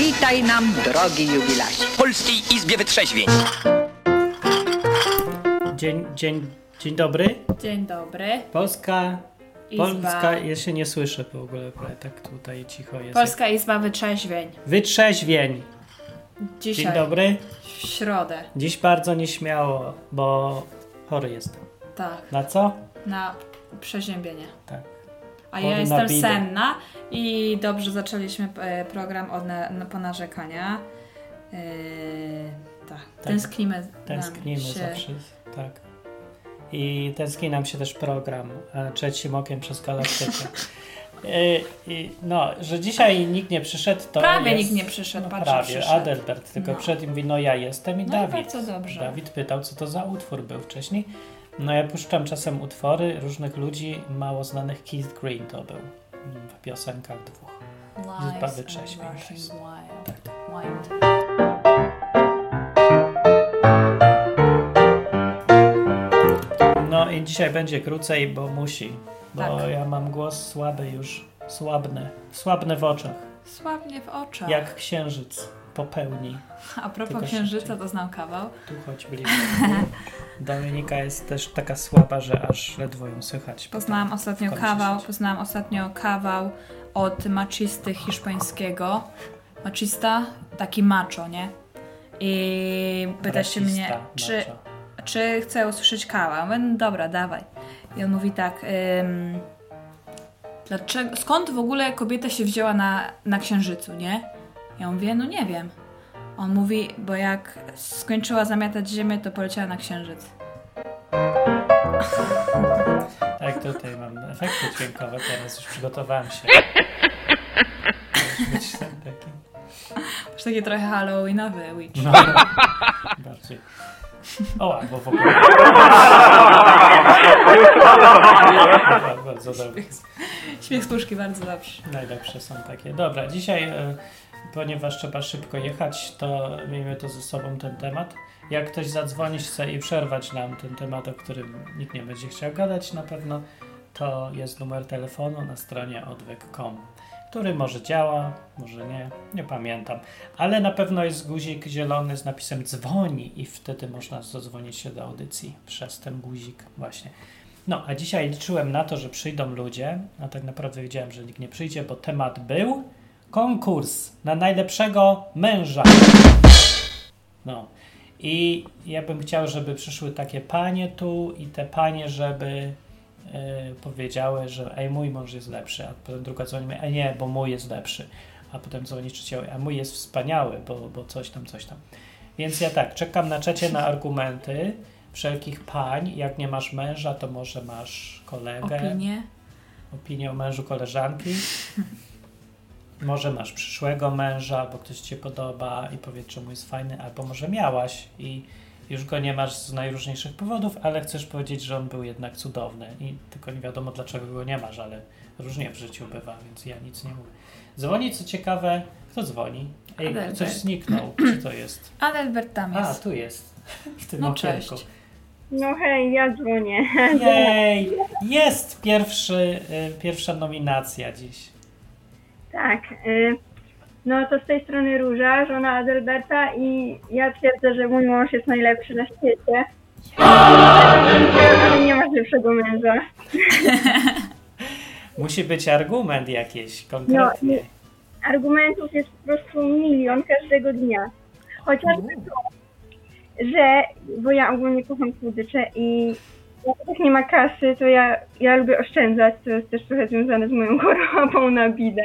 Witaj nam, drogi jubilacie. W Polskiej Izbie Wytrzeźwień. Dzień, dzień, dzień dobry. Dzień dobry. Polska. Izba. Polska, ja się nie słyszę w ogóle, prawie tak tutaj cicho jest. Polska Izba Wytrzeźwień. Wytrzeźwień. Dzisiaj, Dzień dobry. w środę. Dziś bardzo nieśmiało, bo chory jestem. Tak, Na co? na przeziębienie. Tak. A ja jestem bidę. senna i dobrze zaczęliśmy e, program od na, na ponarzekania. Yy, tak, tęsknimy, Tęsknimy nam się. zawsze. Tak. I tęskni nam się też program e, Trzecim Okiem przez Galaktykę. I, i, no, że dzisiaj nikt nie przyszedł, to Prawie jest, nikt nie przyszedł, no, prawie, przyszedł. Adelbert, tylko No. przed nim mówi, no ja jestem i No i Dawid. bardzo dobrze. Dawid pytał, co to za utwór był wcześniej. No ja puszczam czasem utwory różnych ludzi mało znanych. Keith Green to był w piosenkach dwóch. Jest. wild. Wild. No i dzisiaj będzie krócej, bo musi. Bo Tak. ja mam głos słaby już, słabny. Słabny w oczach. Słabnie w oczach. Jak księżyc po pełni. A propos Tylko księżyca, szybciej. to znam kawał. Tu choć bliżej. Dominika jest też taka słaba, że aż ledwo ją słychać. Poznałam ostatnio kawał, poznałam ostatnio kawał od machisty hiszpańskiego. Machista, taki macho, nie? I pyta się mnie, czy, czy chcę usłyszeć kawał. Mówię, no dobra, dawaj. I on mówi tak, ym, dlaczego, skąd w ogóle kobieta się wzięła na, na księżycu, nie? Ja mówię, no nie wiem. On mówi, bo jak skończyła zamiatać ziemię, to poleciała na księżyc. Tak, tutaj mam efekty dźwiękowe, teraz już przygotowałem się. Być ten taki. Już takie trochę halloweenowy witch. No, bardziej. O, albo w ogóle. Bardzo dobrze. Śmiech z puszki, bardzo dobrze. Najlepsze są takie. Dobra, dzisiaj, e, ponieważ trzeba szybko jechać, to miejmy to ze sobą ten temat. Jak ktoś zadzwonić chce i przerwać nam ten temat, o którym nikt nie będzie chciał gadać na pewno, to jest numer telefonu na stronie odwyk.com, który może działa, może nie, nie pamiętam, ale na pewno jest guzik zielony z napisem dzwoni i wtedy można zadzwonić się do audycji przez ten guzik właśnie. No, a dzisiaj liczyłem na to, że przyjdą ludzie, a tak naprawdę wiedziałem, że nikt nie przyjdzie, bo temat był konkurs na najlepszego męża. No. I ja bym chciał, żeby przyszły takie panie tu i te panie, żeby e, powiedziały, że ej, mój mąż jest lepszy, a potem druga dzwoni, ej, nie, bo mój jest lepszy, a potem dzwoni trzeciego, a mój jest wspaniały, bo, bo coś tam, coś tam. Więc ja tak, czekam na czacie na argumenty wszelkich pań. Jak nie masz męża, to może masz kolegę, Opinie. opinię o mężu koleżanki. Może masz przyszłego męża, bo ktoś ci się podoba i powie, czemu jest fajny, albo może miałaś i już go nie masz z najróżniejszych powodów, ale chcesz powiedzieć, że on był jednak cudowny i tylko nie wiadomo, dlaczego go nie masz, ale różnie w życiu bywa, więc ja nic nie mówię. Dzwoni, co ciekawe, kto dzwoni? Ej, Adelbert. coś zniknął. Czy to jest? Adelbert tam A, jest. tu jest. W tym No okienku. cześć. No hej, ja dzwonię. Jej! Jest pierwszy, y, pierwsza nominacja dziś. Tak. Y, no to z tej strony Róża, żona Adelberta i ja twierdzę, że mój mąż jest najlepszy na świecie. Ale nie masz lepszego męża. Musi być argument jakiś, No konkretnie. i argumentów jest po prostu milion każdego dnia. Chociażby to, że, bo ja ogólnie kocham słodycze i jak nie ma kasy, to ja, ja lubię oszczędzać, to jest też trochę związane z moją chorobą na bidę.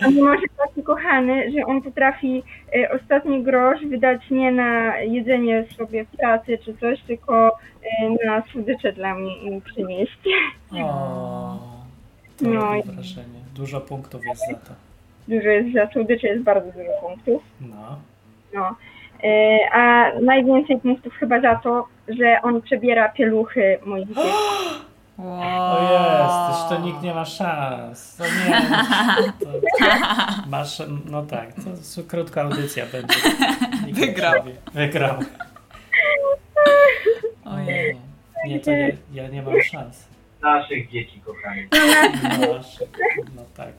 A mąż jest taki kochany, że on potrafi e, ostatni grosz wydać nie na jedzenie sobie w pracy czy coś, tylko e, na słodycze dla mnie i przynieść. O, to No wrażenie. Dużo punktów jest za to. Dużo jest za słodycze, jest bardzo dużo punktów. No. No. E, A najwięcej punktów chyba za to, że on przebiera pieluchy moich dzieci. O jesteś, to nikt nie ma szans. To nie. To, masz, no tak, to krótka audycja będzie. Nikt Wygrał. nie. Wygrał. Ojej. Nie, to ja, ja nie mam szans. naszych dzieci, kochani. No, masz, no tak.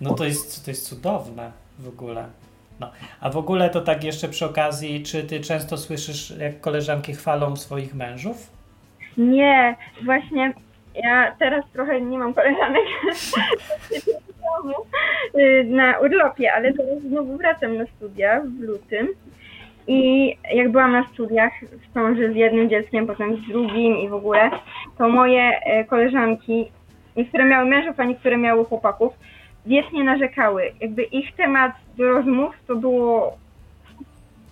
No to jest, to jest cudowne. w ogóle. No. A w ogóle to tak jeszcze przy okazji, czy ty często słyszysz, jak koleżanki chwalą swoich mężów? Nie, właśnie ja teraz trochę nie mam koleżanek na urlopie, ale teraz znowu wracam na studia w lutym. I jak byłam na studiach w ciąży z jednym dzieckiem, potem z drugim i w ogóle, to moje e, koleżanki, niektóre miały mężów, a niektóre miały chłopaków, wiecznie narzekały. Jakby ich temat do rozmów to było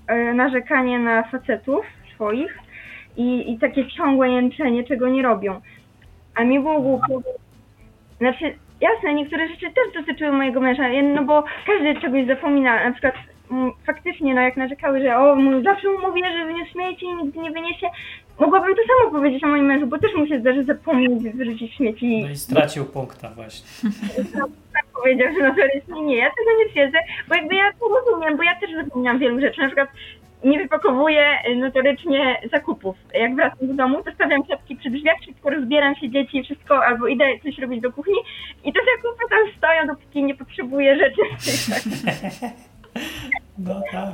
e, narzekanie na facetów swoich i, i takie ciągłe jęczenie, czego nie robią. A mi było głupio. Znaczy, jasne, niektóre rzeczy też dotyczyły mojego męża, no bo każdy czegoś zapomina. Na przykład faktycznie, no jak narzekały, że o, zawsze mu mówię, że wyniósł śmieci i nigdy nie wyniesie. Mogłabym to samo powiedzieć o moim mężu, bo też mu się zdarzy zapomnieć wyrzucić śmieci. No i stracił punkta właśnie. tak powiedział, że notorycznie nie, ja tego nie twierdzę, bo jakby ja to rozumiem, bo ja też zapominam wielu rzeczy, na przykład nie wypakowuję y, notorycznie zakupów. Jak wracam do domu, to stawiam kwiatki przy drzwiach, szybko rozbieram się dzieci i wszystko, albo idę coś robić do kuchni i te zakupy tam stoją, dopóki nie potrzebuję rzeczy No tak.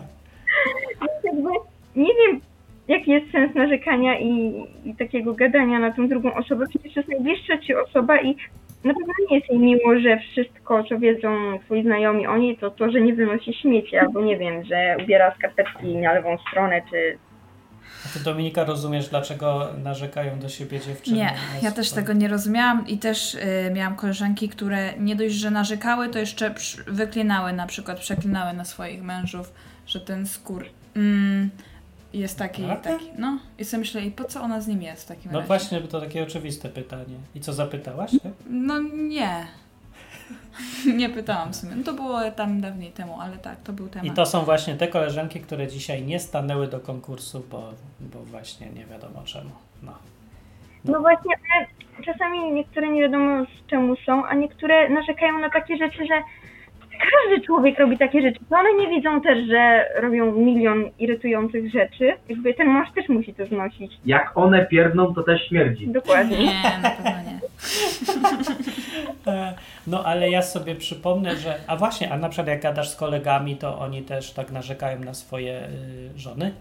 nie wiem, jaki jest sens narzekania i, i takiego gadania na tą drugą osobę. Przecież jest najbliższa ci osoba i na pewno nie jest jej miło, że wszystko, co wiedzą twoi znajomi o niej, to to, że nie wynosi śmieci, albo nie wiem, że ubiera skarpetki na lewą stronę, czy... A ty Dominika rozumiesz, dlaczego narzekają do siebie dziewczyny? Nie, ja też tego nie rozumiałam i też y, miałam koleżanki, które nie dość, że narzekały, to jeszcze wyklinały na przykład, przeklinały na swoich mężów, że ten skór mm, jest taki i Prawda? taki. No i sobie myślę, i po co ona z nim jest w takim No razie? właśnie, to takie oczywiste pytanie. I co zapytałaś? Tak? No nie. nie pytałam w sumie. No to było tam dawniej temu, ale tak, to był temat. I to są właśnie te koleżanki, które dzisiaj nie stanęły do konkursu, bo, bo właśnie nie wiadomo czemu. No. No właśnie, ale czasami niektóre nie wiadomo z czemu są, a niektóre narzekają na takie rzeczy, że każdy człowiek robi takie rzeczy. To one nie widzą też, że robią milion irytujących rzeczy. Jakby ten mąż też musi to znosić. Jak one pierdną, to też śmierdzi. Dokładnie. Nie, na pewno nie. E, No ale ja sobie przypomnę, że. A właśnie, a na przykład jak gadasz z kolegami, to oni też tak narzekają na swoje y, żony?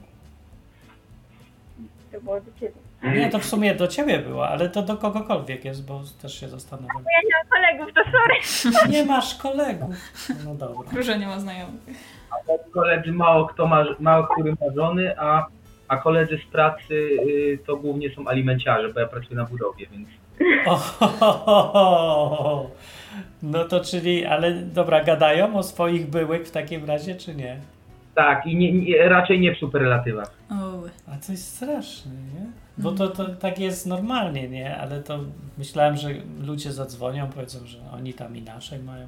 To było do ciebie. Nie, to w sumie do ciebie było, ale to do kogokolwiek jest, bo też się zastanawiam. Ja nie mam kolegów, to sorry. Nie masz kolegów. No dobra. Dużo nie ma znajomych. Koledzy mało kto ma, mało który ma żony, a, a koledzy z pracy y, to głównie są alimenciarze, bo ja pracuję na budowie, więc O, ho, ho, ho, ho. No to czyli, ale dobra, gadają o swoich byłych w takim razie, czy nie? tak, i nie, nie, raczej nie w superlatywach. A coś straszne, nie? Bo to, to tak jest normalnie, nie? Ale to myślałem, że ludzie zadzwonią, powiedzą, że oni tam inaczej mają.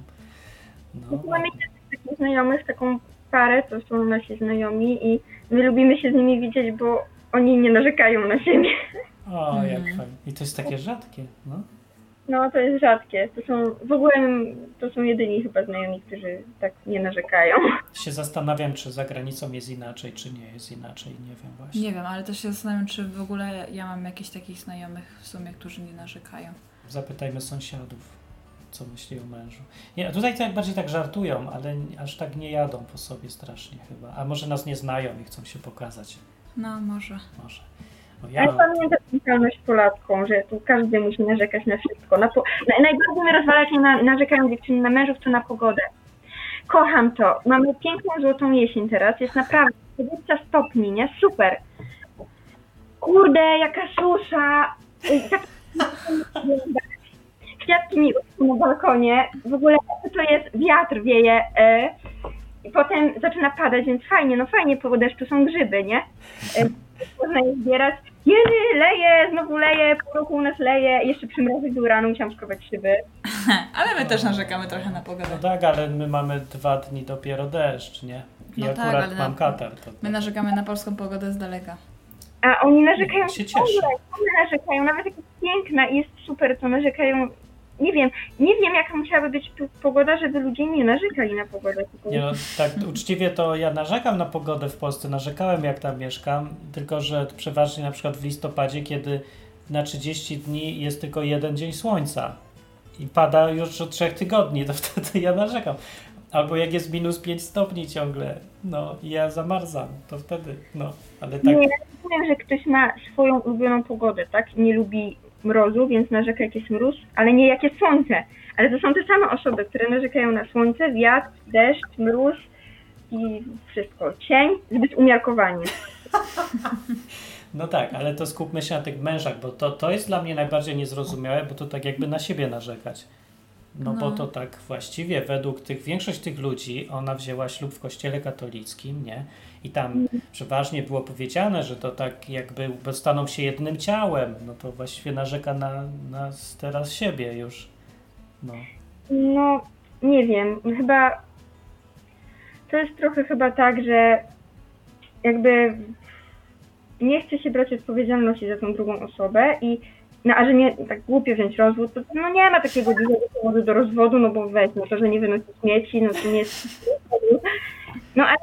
No, Mamy też takich znajomych, taką parę, to są nasi znajomi i my lubimy się z nimi widzieć, bo oni nie narzekają na siebie. o, jak Mhm. fajnie. I to jest takie rzadkie, no. No, to jest rzadkie. To są w ogóle to są jedyni chyba znajomi, którzy tak nie narzekają. Się zastanawiam, czy za granicą jest inaczej, czy nie jest inaczej, nie wiem właśnie. nie wiem, ale też się zastanawiam, czy w ogóle ja mam jakichś takich znajomych w sumie, którzy nie narzekają. Zapytajmy sąsiadów, co myśli o mężu. Nie, tutaj tak bardziej tak żartują, ale aż tak nie jadą po sobie strasznie chyba. A może nas nie znają i chcą się pokazać. No, może. Może. O, Ja ja, pamiętam mentalność polacką, że tu każdy musi narzekać na wszystko. Na po... na, najbardziej mnie rozwala się na, narzekają dziewczyny na mężów, to na pogodę. Kocham to. Mamy piękną złotą jesień teraz. Jest naprawdę 20 stopni, nie? Super. Kurde, jaka susza. Ej, Tak... Kwiatki mi na balkonie. W ogóle co to jest? Wiatr wieje. I potem zaczyna padać, więc fajnie, no fajnie po deszczu są grzyby, nie? E, można je zbierać. Jeny, leje, znowu leje, pół roku u nas leje. Jeszcze przymrozek był rano, musiałam szkować szyby. Ale my też narzekamy trochę na no pogodę. tak, ale my mamy dwa dni dopiero deszcz, nie? I No tak, akurat ale mam na- katar. To, My narzekamy na polską pogodę z daleka. A oni narzekają Ja się cieszę. ciągle narzekają, nawet jak jest piękna i jest super, to narzekają. Nie wiem, nie wiem jaka musiałaby być pogoda, żeby ludzie nie narzekali na pogodę. Nie no, tak uczciwie to ja narzekam na pogodę w Polsce, narzekałem jak tam mieszkam, tylko że przeważnie na przykład w listopadzie, kiedy na 30 dni jest tylko jeden dzień słońca i pada już od trzech tygodni, to wtedy ja narzekam. Albo jak jest minus 5 stopni ciągle, no i ja zamarzam, to wtedy, no, ale tak, Nie, rozumiem, że ktoś ma swoją ulubioną pogodę, tak? Nie lubi mrozu, więc narzeka jak jest mróz, ale nie jak jest słońce. Ale to są te same osoby, które narzekają na słońce, wiatr, deszcz, mróz i wszystko. Cień, zbyt umiarkowanie. no tak, ale to skupmy się na tych mężach, bo to, to jest dla mnie najbardziej niezrozumiałe, bo to tak jakby na siebie narzekać. No, bo No. to tak właściwie według tych, większość tych ludzi, ona wzięła ślub w kościele katolickim, nie? I tam przeważnie było powiedziane, że to tak jakby staną się jednym ciałem, no to właściwie narzeka na, na teraz siebie już. No. No, nie wiem, chyba to jest trochę chyba tak, że jakby nie chce się brać odpowiedzialności za tą drugą osobę i no, a że nie tak głupio wziąć rozwód, to no nie ma takiego dużego powodu do rozwodu, no bo weź, no to, że nie wynosi śmieci, no to nie jest no ale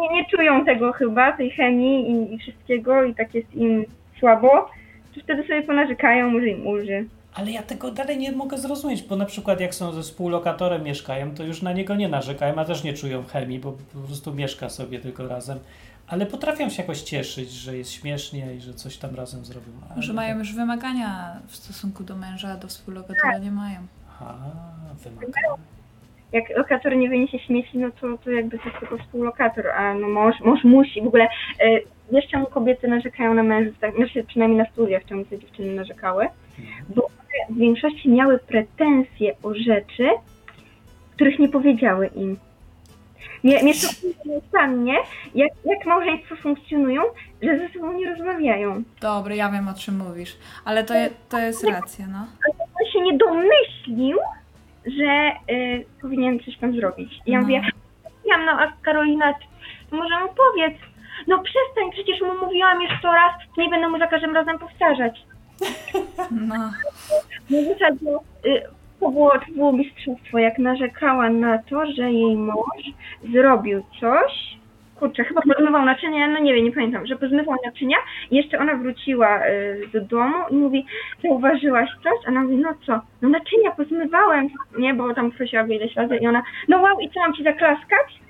nie, nie czują tego chyba, tej chemii i, i wszystkiego i tak jest im słabo, to wtedy sobie ponarzekają, może im ulży. Ale ja tego dalej nie mogę zrozumieć, bo na przykład jak są ze współlokatorem mieszkają, to już na niego nie narzekają, a też nie czują chemii, bo po prostu mieszka sobie tylko razem. Ale potrafią się jakoś cieszyć, że jest śmiesznie i że coś tam razem zrobią. Ale Może mają już wymagania w stosunku do męża, a do współlokatora nie mają. Aha, wymagania. Jak lokator nie wyniesie śmieci, no to, to jakby to jest tylko współlokator, a no mąż, mąż musi. W ogóle e, wiesz czemu kobiety narzekają na mężów, tak, znaczy przynajmniej na studiach czemu te dziewczyny narzekały, bo one w większości miały pretensje o rzeczy, których nie powiedziały im. Mnie, mnie to nie? Jak, jak małżeństwo funkcjonują, że ze sobą nie rozmawiają. Dobra, ja wiem o czym mówisz, ale to, je, to jest racja, no. On się nie domyślił, że y, powinien coś tam zrobić. I ja No. mówię, ja no a Karolina, to może mu powiedz. No przestań, przecież mu mówiłam już sto raz, nie będę mu za każdym razem powtarzać. No, No w zasadzie y, to było, to było mistrzostwo, jak narzekała na to, że jej mąż zrobił coś, kurczę, chyba pozmywał naczynia, no nie wiem, nie pamiętam, że pozmywał naczynia i jeszcze ona wróciła y, do domu i mówi, zauważyłaś coś? A ona mówi, no co? No naczynia pozmywałem, nie, bo tam prosiła go ileś razy i ona, no wow, i co, mam ci zaklaskać?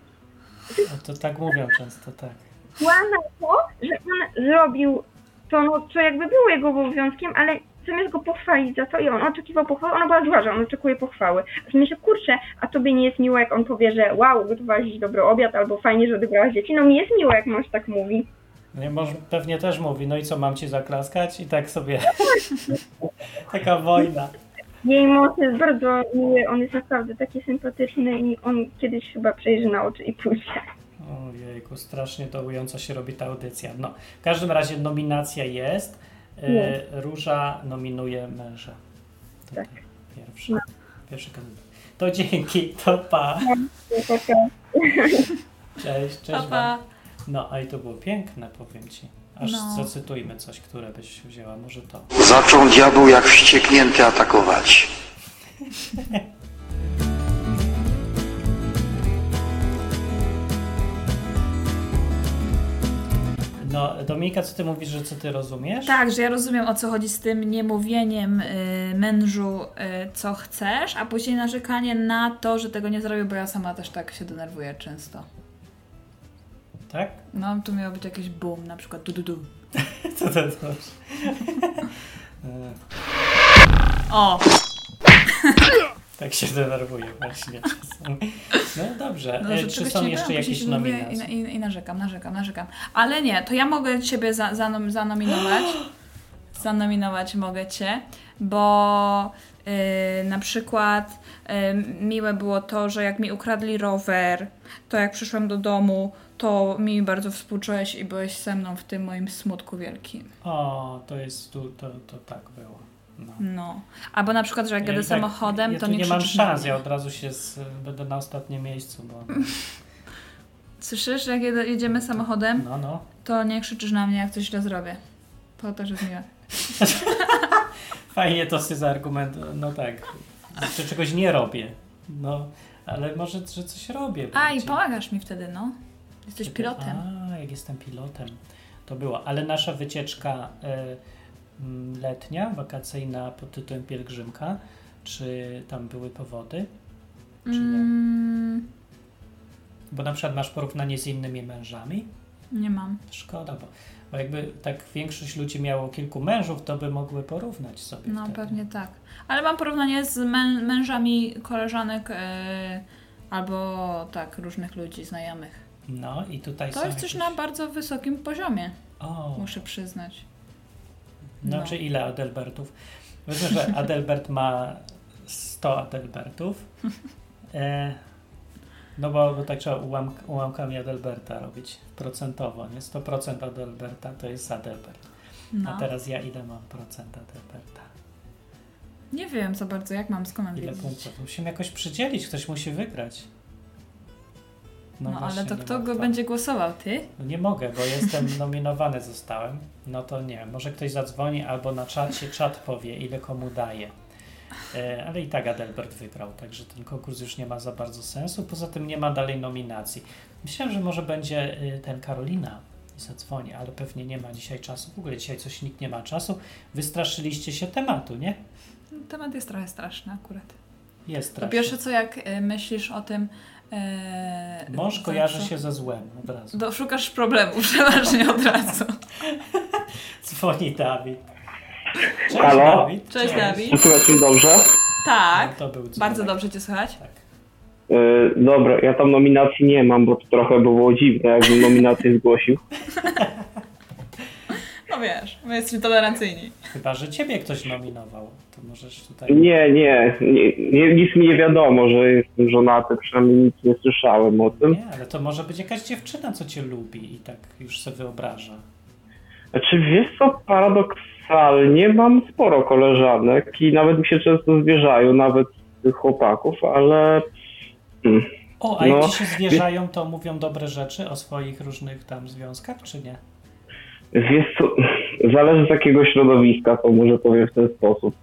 No to tak mówią często, tak. Zła na to, że on zrobił to, no, co jakby było jego obowiązkiem, ale zamiast go pochwalić za to i on oczekiwał pochwały, ona była zła, że on oczekuje pochwały. A myślę, kurczę, a tobie nie jest miło, jak on powie, że wow, gotowałaś dziś dobry obiad, albo fajnie, że odebrałaś dzieci. No mi jest miło, jak mąż tak mówi. I może pewnie też mówi, no i co, mam ci zaklaskać? I tak sobie taka wojna. Jej mąż jest bardzo miły, on jest naprawdę taki sympatyczny i on kiedyś chyba przejrzy na oczy i pójdzie. Ojejku, strasznie dołująco się robi ta audycja. No, w każdym razie nominacja jest. E, Jest. Róża nominuje męża. To Tak. Pierwszy, pierwszy kandydat. To dzięki, to pa. Cześć, cześć pa, wam. pa. No, a i to było piękne, powiem ci. Aż No. zacytujmy coś, które byś wzięła, może to. Zaczął diabeł jak wścieknięty atakować. No, Dominika, co ty mówisz, że co ty rozumiesz? Tak, że ja rozumiem o co chodzi z tym niemówieniem y, mężu, y, co chcesz, a później narzekanie na to, że tego nie zrobił, bo ja sama też tak się denerwuję często. Tak? No, tu miało być jakiś boom, na przykład du, du, du. Co to jest? E, O! Tak się denerwuję właśnie czasem. No dobrze. No, E, Czy są jeszcze jakieś nominacje? I, i, I narzekam, narzekam, narzekam. Ale nie, to ja mogę Ciebie za, zanom, zanominować. Zanominować mogę Cię, bo y, na przykład y, miłe było to, że jak mi ukradli rower, to jak przyszłam do domu, to mi bardzo współczułeś i byłeś ze mną w tym moim smutku wielkim. O, to jest tu, to, to tak było. No. No. Albo na przykład, że jak Ja jadę i tak- samochodem, ja to nie nie mam szans, ja od razu się z, będę na ostatnim miejscu, bo Słyszysz, jak jed- jedziemy samochodem, no, no. to nie krzyczysz na mnie, jak coś źle zrobię. To też jest miłe. Fajnie to jest za argument, no tak, że czegoś nie robię, no, ale może, że coś robię. A, i bardziej. pomagasz mi wtedy, no. Jesteś pilotem. A, jak jestem pilotem, to było. Ale nasza wycieczka y, letnia, wakacyjna pod tytułem Pielgrzymka, czy tam były powody? Czy nie? Mm, Bo na przykład masz porównanie z innymi mężami? Nie mam. Szkoda, bo, bo jakby tak większość ludzi miało kilku mężów, to by mogły porównać sobie. No wtedy. pewnie tak. Ale mam porównanie z mę- mężami koleżanek e, albo tak, różnych ludzi, znajomych. No i tutaj To jest coś jakieś... na bardzo wysokim poziomie, O, muszę przyznać. No, no. czy ile Adelbertów? Wiedzę, że Adelbert ma 100 Adelbertów. E, no bo, bo tak trzeba ułam, ułamkami Adelberta robić procentowo, nie? 100% Adelberta to jest Adelbert. No. A teraz ja ile mam procent Adelberta? Nie wiem za bardzo, jak mam skąd Ile wiedzieć. punktów? Musimy jakoś przydzielić, ktoś musi wygrać. No, właśnie, ale to kto go będzie głosował? Ty? No nie mogę, bo jestem nominowany zostałem. No to nie może ktoś zadzwoni albo na czacie czat powie, ile komu daje. E, ale i tak Adelbert wygrał, także ten konkurs już nie ma za bardzo sensu. Poza tym nie ma dalej nominacji. Myślałem, że może będzie y, ten Karolina i zadzwoni, ale pewnie nie ma dzisiaj czasu. W ogóle dzisiaj coś nikt nie ma czasu. Wystraszyliście się tematu, nie? Temat jest trochę straszny akurat. Jest Po strasznie. pierwsze, co jak e, myślisz o tym... E, Mąż kojarzy się ze złem od razu. Do, szukasz problemu przeważnie od razu. Dzwoni Dawid. Cześć Halo? Dawid. Cześć, Dawid. Czy słychać mnie dobrze? Tak, No, to był dzwonek. bardzo dobrze Cię słychać. Tak. Yy, dobra, ja tam nominacji nie mam, bo to trochę by było dziwne, jakbym nominację zgłosił. Wiesz, my jesteśmy tolerancyjni. Chyba, że ciebie ktoś nominował. To możesz tutaj. Nie, nie, nie, nie nic mi nie wiadomo, że jestem żonaty, przynajmniej nic nie słyszałem o tym. Nie, ale to może być jakaś dziewczyna, co cię lubi i tak już sobie wyobraża. Znaczy, wiesz co, paradoksalnie mam sporo koleżanek i nawet mi się często zwierzają, nawet tych chłopaków, ale hmm, O, a jak No, ci się zwierzają, to mówią dobre rzeczy o swoich różnych tam związkach, czy nie? Wiesz co, zależy z jakiego środowiska, to może powiem w ten sposób.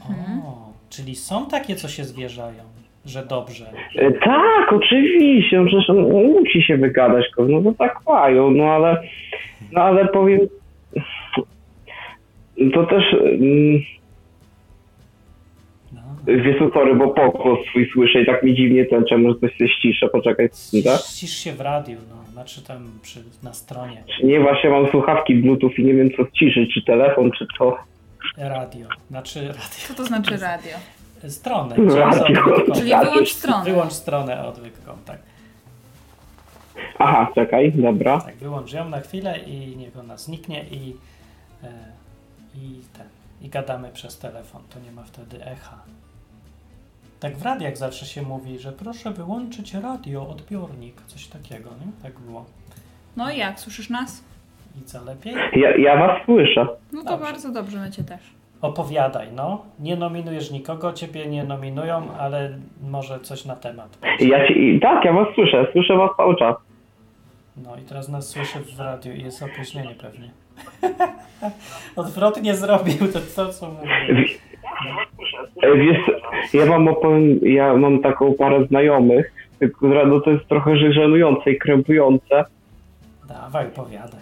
O, czyli są takie, co się zwierzają, że dobrze. E, Tak, oczywiście, no przecież on musi się wygadać, no to tak mają, no ale, no ale powiem, to też, mm. Wiesz co, sorry, bo pokłos swój słyszę i tak mi dziwnie ten, czemu że coś się ściszę, poczekaj, tak? Ścisz się w radiu, no, znaczy tam przy, na stronie Nie, właśnie mam słuchawki bluetooth i nie wiem co ściszyć, czy telefon, czy to. radio, znaczy radio, Co to znaczy radio? stronę, Radio. czyli wyłącz stronę. Wyłącz stronę odwytką, tak. Aha, czekaj, dobra. Tak, wyłącz ją na chwilę i niech ona zniknie i, e, i ten, i gadamy przez telefon, to nie ma wtedy echa. Tak w radiach zawsze się mówi, że proszę wyłączyć radio, odbiornik, coś takiego, nie? Tak było. No i jak, słyszysz nas? I co lepiej? Ja, ja was słyszę. No to Dobrze. bardzo dobrze, my Cię też. Opowiadaj, no. Nie nominujesz nikogo, ciebie nie nominują, ale może coś na temat. Ja się, i- tak, ja was słyszę, słyszę was cały czas. No i teraz nas słyszy w radiu i jest opóźnienie pewnie. Odwrotnie zrobił to, co mówił. Wiesz, ja wam opowiem, ja mam taką parę znajomych, która no to jest trochę żenujące i krępujące. Dawaj, opowiadaj.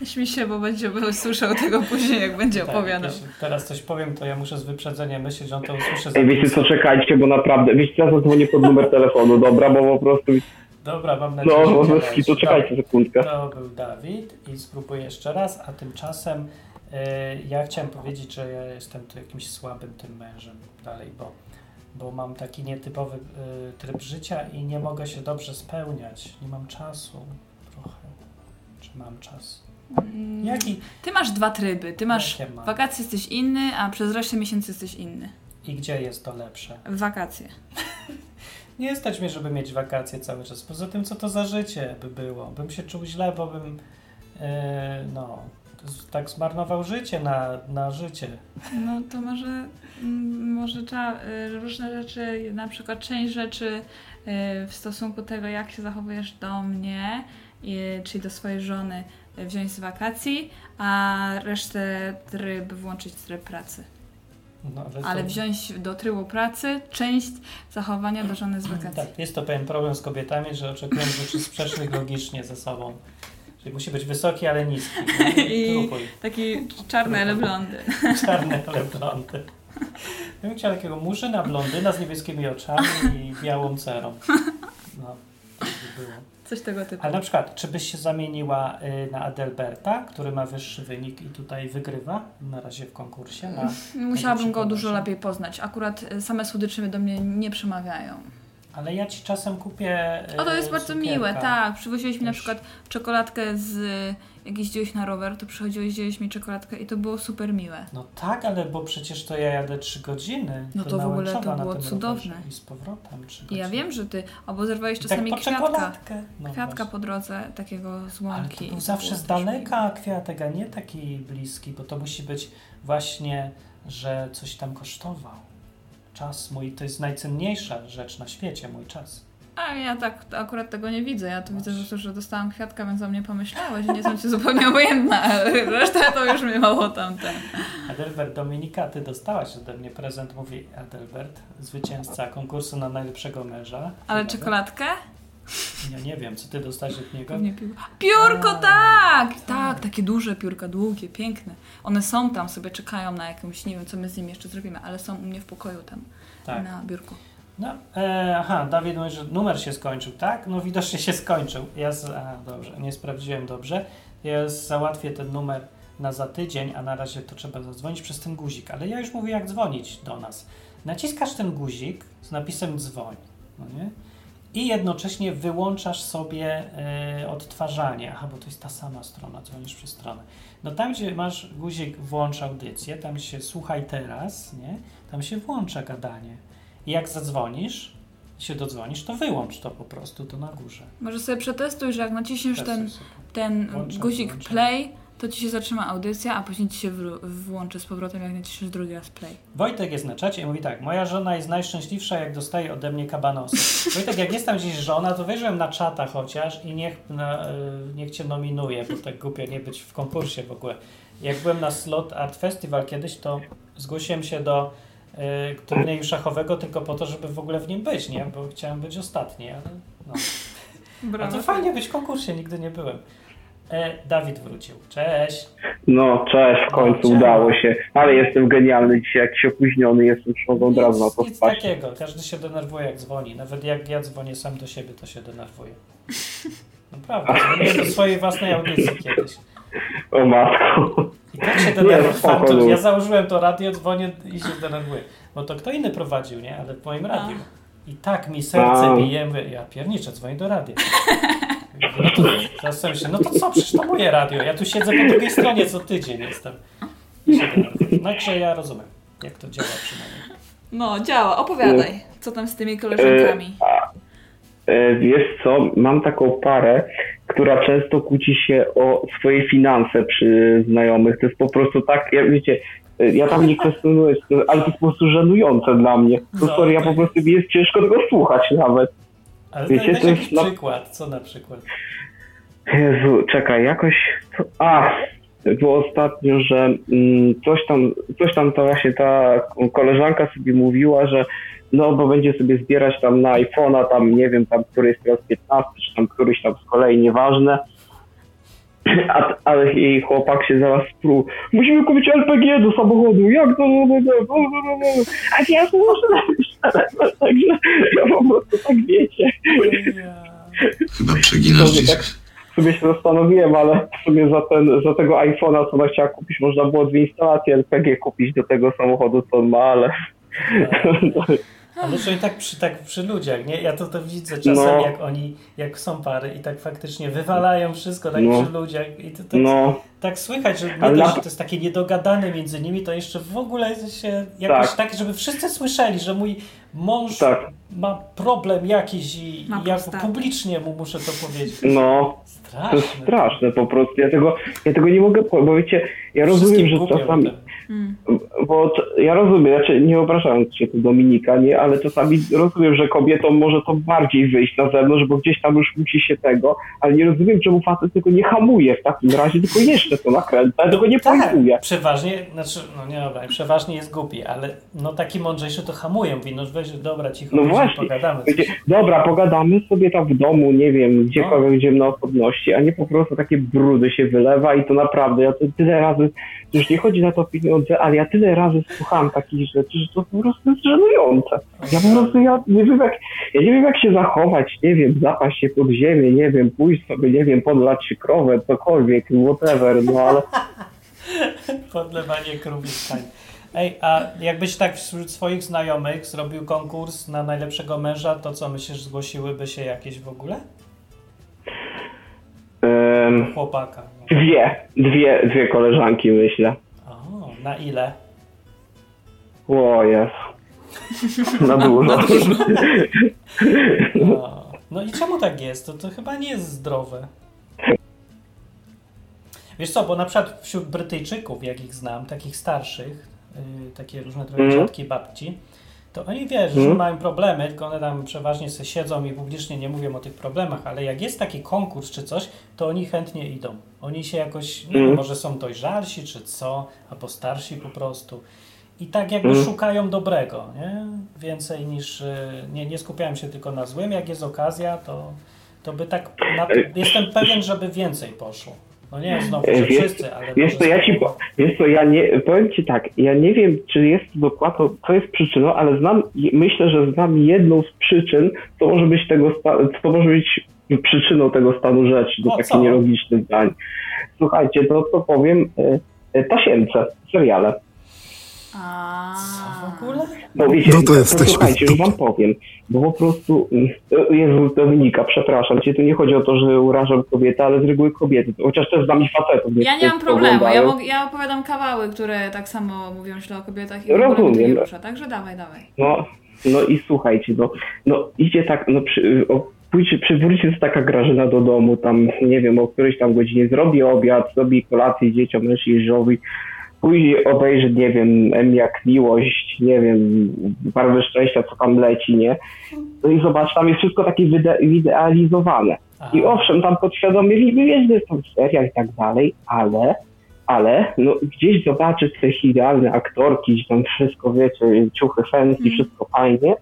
Nie śmiej się, bo będzie słyszał tego później, jak będzie Tak, opowiadał. teraz coś powiem, to ja muszę z wyprzedzeniem myśleć, że on to usłyszy Ej, wiecie co, czekajcie, bo naprawdę, wiecie co, ja zadzwonię pod numer telefonu, dobra, bo po prostu, Dobra, mam nadzieję, no, że leci. to czekajcie sekundkę. To był Dawid i spróbuję jeszcze raz, a tymczasem y, ja chciałem powiedzieć, że ja jestem tu jakimś słabym tym mężem dalej, bo, bo mam taki nietypowy y, tryb życia i nie mogę się dobrze spełniać. Nie mam czasu trochę. Czy mam czas? Mm, Jaki? Ty masz dwa tryby. Ty masz wakacje jesteś inny, a przez resztę miesięcy jesteś inny. I gdzie jest to lepsze? W wakacje. Nie stać mnie, żeby mieć wakacje cały czas. Poza tym, co to za życie by było? Bym się czuł źle, bo bym e, no, tak zmarnował życie na, na życie. No to może, mm, może trzeba y, różne rzeczy, na przykład część rzeczy y, w stosunku tego, jak się zachowujesz do mnie, y, czyli do swojej żony, wziąć z wakacji, a resztę tryb włączyć w tryb pracy. No, ale Ale to, wziąć do trybu pracy część zachowania do żony z wakacji. Tak, jest to pewien problem z kobietami, że oczekują rzeczy sprzecznych logicznie ze sobą. Czyli musi być wysoki, ale niski. No, I-. Taki czarny, ale blondy. Czarny, ale blondy. Ja bym chciał takiego murzyna blondyna z niebieskimi oczami i białą cerą. No, tak by było. Coś tego typu. Ale na przykład, czy byś się zamieniła y, na Adelberta, który ma wyższy wynik i tutaj wygrywa na razie w konkursie? Na, Musiałabym go dużo lepiej poznać. Akurat y, same słodycze do mnie nie przemawiają. Ale ja ci czasem kupię. y, O, to jest bardzo cukierka. miłe, tak. Przywoziłeś mi na przykład czekoladkę z... Jak jeździłeś na rower, to przychodziłeś, wziąłeś mi czekoladkę i to było super miłe. No tak, ale bo przecież to ja jadę 3 godziny. No to w ogóle to było cudowne. I z powrotem 3 I godziny. ja wiem, że ty... Albo zerwałeś tak czasami po kwiatka. No Kwiatka właśnie. po drodze, takiego z łąki. Ale to był zawsze z daleka kwiatek, a nie taki bliski, bo to musi być właśnie, że coś tam kosztował. Czas mój to jest najcenniejsza rzecz na świecie, mój czas. A ja tak akurat tego nie widzę. Ja to widzę, że, że dostałam kwiatka, więc o mnie pomyślałeś. Nie jestem ci zupełnie obojętna, ale reszta to już mnie mało tamten. Adelbert Dominika, ty dostałaś ode mnie prezent, mówi Adelbert, zwycięzca konkursu na najlepszego męża. Ale Chyba, czekoladkę? Ja nie wiem, co ty dostałeś od niego? Pewnie piór... Piórko, A, tak! Tak, takie duże piórka, długie, piękne. One są tam, sobie czekają na jakąś, nie wiem, co my z nimi jeszcze zrobimy, ale są u mnie w pokoju tam, Tak. na biurku. No, e, aha, Dawid mówi, że numer się skończył, tak? No widocznie się skończył. Ja z, a, dobrze, nie sprawdziłem dobrze. Ja załatwię ten numer na za tydzień, a na razie to trzeba zadzwonić przez ten guzik. Ale ja już mówię, jak dzwonić do nas. Naciskasz ten guzik z napisem dzwoń, no nie? I jednocześnie wyłączasz sobie e, odtwarzanie. Aha, bo to jest ta sama strona, dzwonisz przez stronę. No tam, gdzie masz guzik włącz audycję, tam się słuchaj teraz, nie? Tam się włącza gadanie. I jak zadzwonisz, się dodzwonisz, to wyłącz to po prostu, to na górze. Może sobie przetestuj, że jak naciśniesz ten, sobie. ten Włączam, guzik włączam. play, to ci się zatrzyma audycja, a później ci się włączy z powrotem, jak naciśniesz drugi raz play. Wojtek jest na czacie i mówi tak, moja żona jest najszczęśliwsza, jak dostaje ode mnie kabanosy. Wojtek, jak jest tam gdzieś żona, to ją na czata chociaż i niech, na, y, niech cię nominuje, bo tak głupio nie być w konkursie w ogóle. Jak byłem na Slot Art Festival kiedyś, to zgłosiłem się do turnieju szachowego tylko po to, żeby w ogóle w nim być, nie? Bo chciałem być ostatni, ale no. A to fajnie być w konkursie, nigdy nie byłem. E, Dawid wrócił. Cześć. No, cześć, w końcu No, udało się. Ale jestem genialny dzisiaj, jakiś opóźniony jestem, mogę od razu na to nic spaść. takiego. Każdy się denerwuje, jak dzwoni. Nawet jak ja dzwonię sam do siebie, to się denerwuję. Naprawdę. Dzwoniłem do swojej własnej audycji kiedyś. O matko. I tak się denerwuję. no. ja założyłem to radio, dzwonię i się denerwuję. Bo to kto inny prowadził, nie? Ale w moim radiu. I tak mi serce A. bije. Ja pierniczę, dzwonię do radia. No to, sobie myślę, no to co, przecież to moje radio. Ja tu siedzę po drugiej stronie co tydzień jestem. Się. Także ja rozumiem, jak to działa przynajmniej. No, działa. Opowiadaj, co tam z tymi koleżankami. E, Wiesz co, mam taką parę, która często kłóci się o swoje finanse przy znajomych. To jest po prostu tak, jak wiecie, ja tam nie kwestionuję, ale to jest po prostu żenujące dla mnie. To No, sorry, ja po prostu mi jest ciężko tego słuchać nawet. Ale Wiecie, to jest na- przykład, co na przykład? Jezu, czekaj, jakoś. A, było ostatnio, że mm, coś tam, coś tam to właśnie ta koleżanka sobie mówiła, że no bo będzie sobie zbierać tam na iPhone'a, tam nie wiem, tam który jest teraz 15, czy tam któryś tam z kolei, nieważne. A, ale jej chłopak się zaraz sprół. Musimy kupić LPG do samochodu. Jak to? No, no, no. A ja to muszę Także ja po prostu tak wiecie. Chyba przeginasz dziś. tak. sobie się zastanowiłem, ale w sumie za, ten, za tego iPhone'a, co ona chciała kupić, można było dwie instalacje LPG kupić do tego samochodu, co on ma, ale... Ale że i tak przy, tak przy ludziach, nie? Ja to, to widzę czasem, No. jak oni, jak są pary i tak faktycznie wywalają wszystko tak No. przy ludziach i to tak, No, tak słychać, że nie Ale dość, na- że to jest takie niedogadane między nimi, to jeszcze w ogóle się jakoś tak, żeby wszyscy słyszeli, że mój mąż tak, ma problem jakiś i, i ja publicznie mu muszę to powiedzieć. no, to jest Straszne. straszne po prostu. Ja tego, ja tego nie mogę, bo wiecie, ja rozumiem, Wszystkim że głupio czasami... potem. Mm. Bo to, ja rozumiem, znaczy nie obrażając się tu Dominika, nie, ale czasami rozumiem, że kobietom może to bardziej wyjść na zewnątrz, bo gdzieś tam już musi się tego, ale nie rozumiem, czemu facet tego nie hamuje w takim razie, tylko jeszcze to nakręca, tego nie Tak, pojmuje. przeważnie, znaczy, no nie dobra, przeważnie jest głupi, ale no taki mądrzejszy to hamują, mówi, no weź, dobra, cicho, No właśnie. pogadamy. Wiecie, dobra, pogadamy sobie tam w domu, nie wiem, gdziekolwiek, No. gdzie na osobności, a nie po prostu takie brudy się wylewa i to naprawdę, ja to tyle razy, już nie chodzi na to, pieniądze, ale ja tyle razy słuchałem takich rzeczy, że to po prostu jest żenujące. Ja po prostu ja nie wiem jak, ja nie wiem jak się zachować, nie wiem, zapaść się pod ziemię, nie wiem, pójść sobie, nie wiem, podlać krowę, cokolwiek, whatever, no ale Podlewanie krów i stań. Ej, a jakbyś tak wśród swoich znajomych zrobił konkurs na najlepszego męża, to co myślisz, zgłosiłyby się jakieś w ogóle? em, Chłopaka. Dwie, dwie, dwie koleżanki myślę. O, na ile? O jest. Na dużo. No. no i czemu tak jest? To, to chyba nie jest zdrowe. Wiesz co, bo na przykład wśród Brytyjczyków, jak ich znam, takich starszych, yy, takie różne trochę dziadki, babci, to oni wiesz, że Mhm. mają problemy, tylko one tam przeważnie sobie siedzą i publicznie nie mówią o tych problemach, ale jak jest taki konkurs czy coś, to oni chętnie idą. Oni się jakoś, nie wiem, Mhm. może są dojrzalsi czy co, albo starsi po prostu. I tak jakby Mhm. szukają dobrego, nie? Więcej niż, y, nie, nie skupiałem się tylko na złym, jak jest okazja, to, to by tak, na, jestem pewien, żeby więcej poszło. No nie znowu, że Wiesz- wszyscy, ale... Wiesz co, ja ci, po- wiesz co, ja nie, powiem ci tak, ja nie wiem, czy jest dokładnie, co jest przyczyną, ale znam, myślę, że znam jedną z przyczyn, co może być tego, co może być przyczyną tego stanu rzeczy, do takich nielogicznych zdań. Słuchajcie, to co powiem, e, e, tasiemce, seriale. A. Co w ogóle? No wiecie, No to jesteśmy słuchajcie, już wam powiem, bo po prostu, mm, Jezu Dominika, przepraszam cię, tu nie chodzi o to, że urażam kobiety, ale z reguły kobiety, chociaż też z nami facetów. Ja nie mam problemu. Ja, mog, ja opowiadam kawały, które tak samo mówią źle o kobietach i Rozumiem. rusza. Także dawaj, dawaj. No, no i słuchajcie, no, no idzie tak, no przy, o, pójdzie, przywróci jest taka Grażyna do domu, tam nie wiem, o którejś tam godzinie zrobi obiad, zrobi kolację dzieciom, mężczyźniowi, pójdzie obejrzy, nie wiem, M jak miłość, nie wiem, barwy szczęścia, co tam leci, nie? No i zobacz, tam jest wszystko takie wide, widealizowane. I owszem, tam podświadomie wiesz, że jest tam serial i tak dalej, ale, ale no, gdzieś zobaczyć te idealne aktorki, gdzie tam wszystko, wiecie, ciuchy fancy, wszystko fajnie,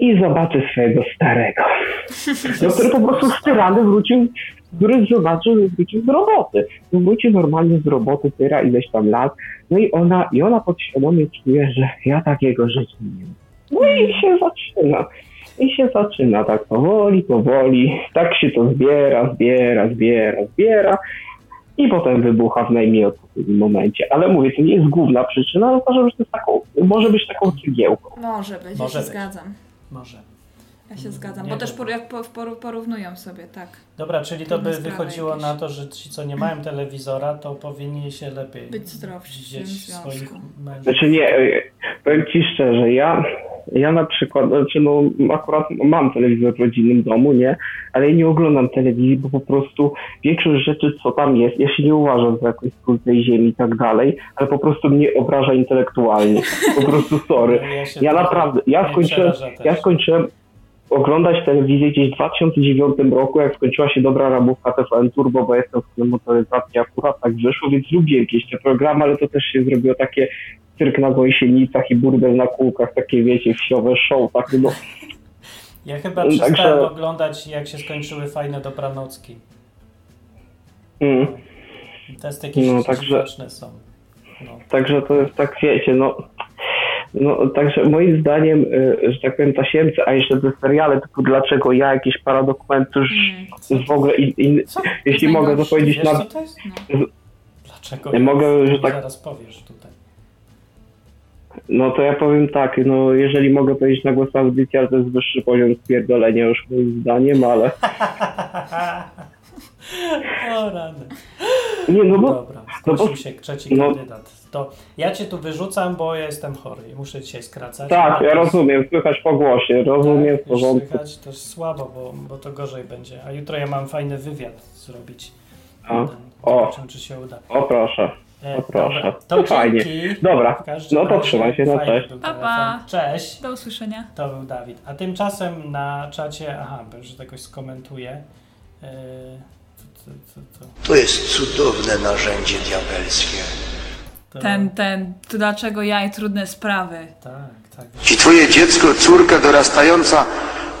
i, zobaczy swojego starego, no, który po prostu styrany wrócił, który zobaczył, że wrócił z roboty. No, Wrócił normalnie z roboty, tyra ileś tam lat, no i ona, i ona podświadomie czuje, że ja takiego życia nie mam. No i się zaczyna. I się zaczyna tak powoli, powoli. Tak się to zbiera, zbiera, zbiera, zbiera. I potem wybucha w najmniej odpowiednim momencie. Ale mówię, to nie jest główna przyczyna, ale uważam, że to jest taką, może być taką cegiełką. Może być, Może ja się być. zgadzam. Może. Ja się zgadzam, Nie bo też por, jak por, por, porównują sobie, tak. Dobra, czyli to by wychodziło jakieś. na to, że ci, co nie mają telewizora, to powinni się lepiej Być zdrowsi w swoich mężów. Znaczy nie, e, powiem ci szczerze, ja, ja na przykład, znaczy no akurat mam telewizor w rodzinnym domu, nie, ale ja nie oglądam telewizji, bo po prostu większość rzeczy, co tam jest, ja się nie uważam za jakąś tej ziemi i tak dalej, ale po prostu mnie obraża intelektualnie. Po prostu sorry. Ja naprawdę, ja skończyłem, ja skończyłem oglądać telewizję gdzieś w 2009 roku, jak skończyła się dobra ramówka TVN Turbo, bo jestem w motoryzacji, akurat tak wyszło, więc lubię jakieś te programy, ale to też się zrobiło takie cyrk na gąsienicach i burdel na kółkach, takie wiecie, wsiowe show, takie no, Ja chyba Także- przestałem oglądać, jak się skończyły fajne dobranocki. mm, I Te jakieś No, także- są. No. także to jest tak, wiecie, no, no, także moim zdaniem, y, że tak powiem, tasiemce, a jeszcze te seriale, typu dlaczego ja, jakieś paradokumenty, już Mm. jest w ogóle, in, in, jeśli jest mogę to powiedzieć na, to jest? No. Dlaczego? Ja mogę, że tak- Zaraz powiesz tutaj. No to ja powiem tak, no jeżeli mogę powiedzieć na głos audycji, ale to jest wyższy poziom spierdolenia już moim zdaniem, ale o rany. nie no bo Dobra, no zgłosił bo- się trzeci no- kandydat. To ja cię tu wyrzucam, bo ja jestem chory i muszę dzisiaj skracać. tak, A ja jest- rozumiem, słychać po głosie, rozumiem, tak, w porządku. Słychać, to jest słabo, bo, bo to gorzej będzie. A jutro ja mam fajny wywiad zrobić. A, Jeden. o. Zobaczymy, czy się uda. O proszę, E, o proszę. To fajnie. Dobra, no to trzymaj się, no cześć. Pa, pa. Cześć. Do usłyszenia. To był Dawid. A tymczasem na czacie, aha, że to jakoś skomentuję. Yy, to, to, to, jest cudowne narzędzie diabelskie. to, Ten, ten, to dlaczego ja i trudne sprawy. Tak, tak. Ci twoje dziecko, córka dorastająca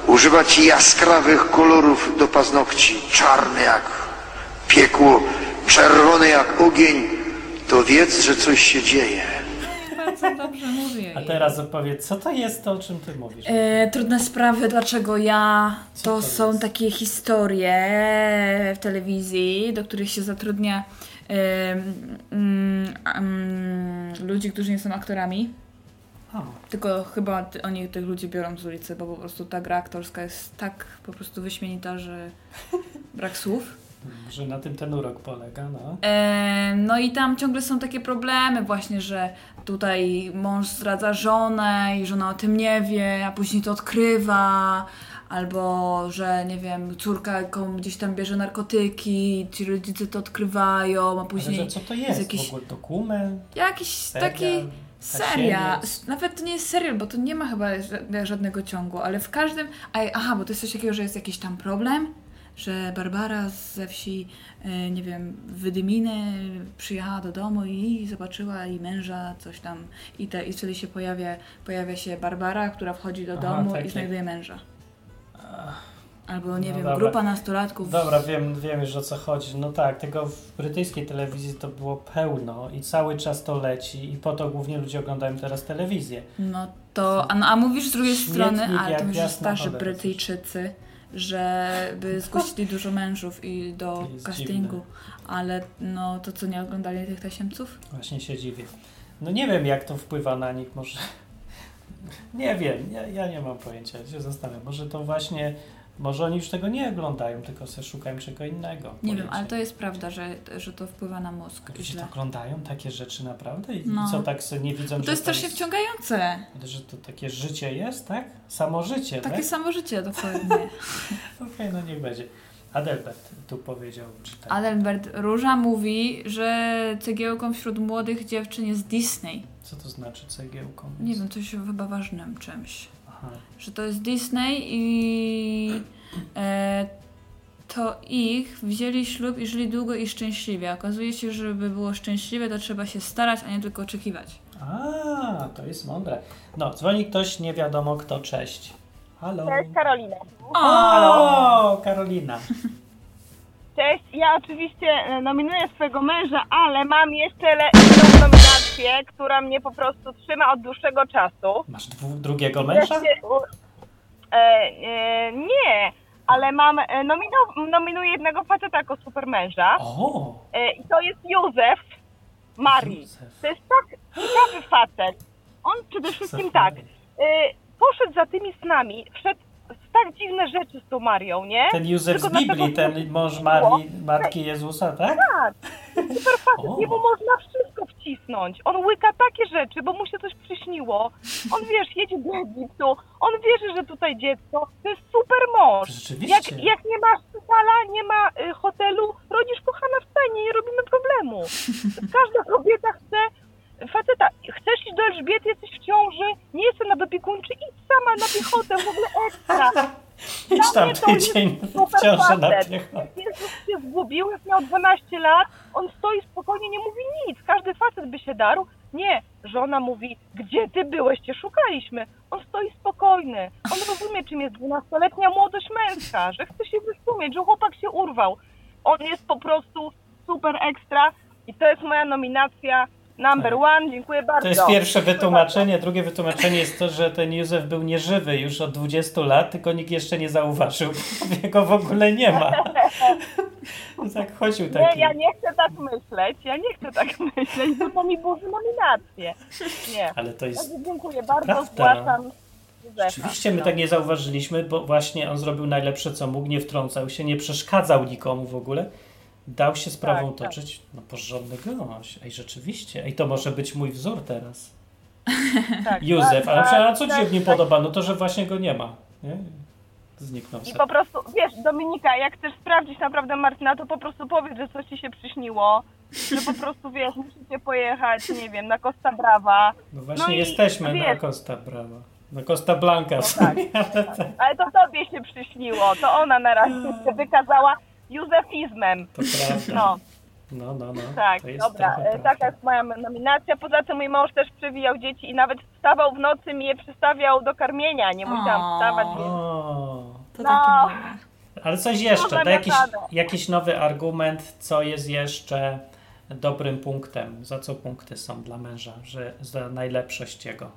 używa ci jaskrawych kolorów do paznokci, czarny jak piekło, czerwony jak ogień to wiedz, że coś się dzieje. Bardzo dobrze mówię. A teraz opowiedz, co to jest to, o czym ty mówisz? E, trudne sprawy, dlaczego ja. Co To to są jest? takie historie w telewizji, do których się zatrudnia em, mm, mm, ludzi, którzy nie są aktorami. O, Tylko chyba ty, oni tych ludzi biorą z ulicy, bo po prostu ta gra aktorska jest tak po prostu wyśmienita, że brak słów. Że na tym ten urok polega, no. E, no i tam ciągle są takie problemy właśnie, że tutaj mąż zdradza żonę i żona o tym nie wie, a później to odkrywa. Albo, że nie wiem, córka jaką gdzieś tam bierze narkotyki, ci rodzice to odkrywają, a Ale później że co to jest? jakiś- W ogóle dokument? jakiś serial, taki tasiemiec? Nawet to nie jest serial, bo to nie ma chyba ża- żadnego ciągu, ale w każdym. Aha, bo to jest coś takiego, że jest jakiś tam problem, że Barbara ze wsi, e, nie wiem, Wydyminy przyjechała do domu i zobaczyła i męża, coś tam. I, te, i wtedy się pojawia, pojawia się Barbara, która wchodzi do Aha, domu takie. i znajduje męża. Albo nie No wiem, dobra. grupa nastolatków. Dobra, wiem, wiem już o co chodzi. No tak, tego w brytyjskiej telewizji to było pełno i cały czas to leci i po to głównie ludzie oglądają teraz telewizję. No to, a, no, a mówisz z drugiej Śmietnik strony, ale jak to już starzy. Brytyjczycy, żeby zgłosili dużo mężów i do castingu, dziwne. ale no to co, nie oglądali tych tasiemców? Właśnie się dziwię. No nie wiem, jak to wpływa na nich, może... Nie wiem, ja, ja nie mam pojęcia, ja się zastanawiam. Może to właśnie, może oni już tego nie oglądają, tylko sobie szukają czego innego. Nie wiem, ale to jest prawda, że, że to wpływa na mózg Ludzie źle. to oglądają takie rzeczy naprawdę? I No. co, tak sobie nie widzą, Bo że to jest strasznie wciągające. Że to takie życie jest, tak? Samo życie, Takie tak? samo życie dokładnie. Okej, no niech będzie. Adelbert tu powiedział, czy tak. Adelbert Róża mówi, że cegiełką wśród młodych dziewczyn jest Disney. Co to znaczy cegiełką? Nie wiem, coś chyba ważnym czymś. Aha. że to jest Disney i e, to ich wzięli ślub i żyli długo i szczęśliwie. Okazuje się, że żeby było szczęśliwe, to trzeba się starać, a nie tylko oczekiwać. A, to jest mądre. No, dzwoni ktoś, nie wiadomo kto, cześć. Halo. Cześć Karolina. O, Karolina. Cześć, ja oczywiście e, nominuję swojego męża, ale mam jeszcze le- która mnie po prostu trzyma od dłuższego czasu. Masz drugiego męża? E, e, nie, ale mam, e, nomino- nominuję jednego faceta jako super męża O, e, i to jest Józef Marii. Józef. To jest tak ciekawy facet. On przede wszystkim tak, e, poszedł za tymi snami, wszedł tak dziwne rzeczy z tą Marią, nie? Ten Józef z Tylko dlatego, Biblii, ten mąż Marii, Matki Jezusa, tak? Tak, super facet, O. jemu można wszystko wcisnąć. On łyka takie rzeczy, bo mu się coś przyśniło. On, wiesz, jedzie do Egiptu, on wierzy, że tutaj dziecko. To jest super mąż. Rzeczywiście. Jak, jak nie ma szpitala, nie ma y, hotelu, rodzisz kochana w stanie, nie robimy problemu. Każda kobieta chce faceta. Chcesz iść do Elżbiety, jesteś w ciąży, nie jestem na dopiekuńczy, idź sama na piechotę, w ogóle ekstra. Idź tam mnie to jest tydzień super w ciąży na facet. Jezus się zgubił, jak miał 12 lat, on stoi spokojnie, nie mówi nic. Każdy facet by się darł. Nie, żona mówi, gdzie ty byłeś, cię szukaliśmy. On stoi spokojny. On rozumie, czym jest 12-letnia młodość męska, że chce się wysumieć, że chłopak się urwał. On jest po prostu super ekstra i to jest moja nominacja number Tak. one. Dziękuję bardzo. To jest pierwsze wytłumaczenie. Drugie wytłumaczenie jest to, że ten Józef był nieżywy już od 20 lat, tylko nikt jeszcze nie zauważył. Jego w ogóle nie ma. Tak chodził Nie, taki. ja nie chcę tak myśleć, ja nie chcę tak myśleć, bo to mi burzy nominację. Nie. Ale to jest... Także dziękuję bardzo, prawda. zgłaszam. Rzeczywiście my tak nie zauważyliśmy, bo właśnie on zrobił najlepsze co mógł, nie wtrącał się, nie przeszkadzał nikomu w ogóle. Dał się sprawą Tak, tak. toczyć. No porządny gość. Ej, rzeczywiście. Ej, to może być mój wzór teraz. Tak, Józef, ale, tak, a co ci tak, się w nim tak. podoba? No to, że właśnie go nie ma. Nie? Zniknął I po prostu, wiesz, Dominika, jak chcesz sprawdzić naprawdę Martyna, to po prostu powiedz, że coś ci się przyśniło, że po prostu, wiesz, musicie pojechać, nie wiem, na Costa Brava. No właśnie no i jesteśmy na wiesz- Costa Brava. Na Costa Blanca. tak. sumie, ale tak, Ale to tobie się przyśniło, to ona na razie się wykazała józefizmem. to prawda. No, No, no, no. tak, to jest dobra, e, taka jest moja nominacja. Poza tym mój mąż też przewijał dzieci i nawet wstawał w nocy, mi je przystawiał do karmienia, nie musiałam O. wstawać, więc... O. To No. Ale coś jeszcze, daj jakiś, jakiś nowy argument, co jest jeszcze dobrym punktem? Za co punkty są dla męża? Że za najlepszość jego?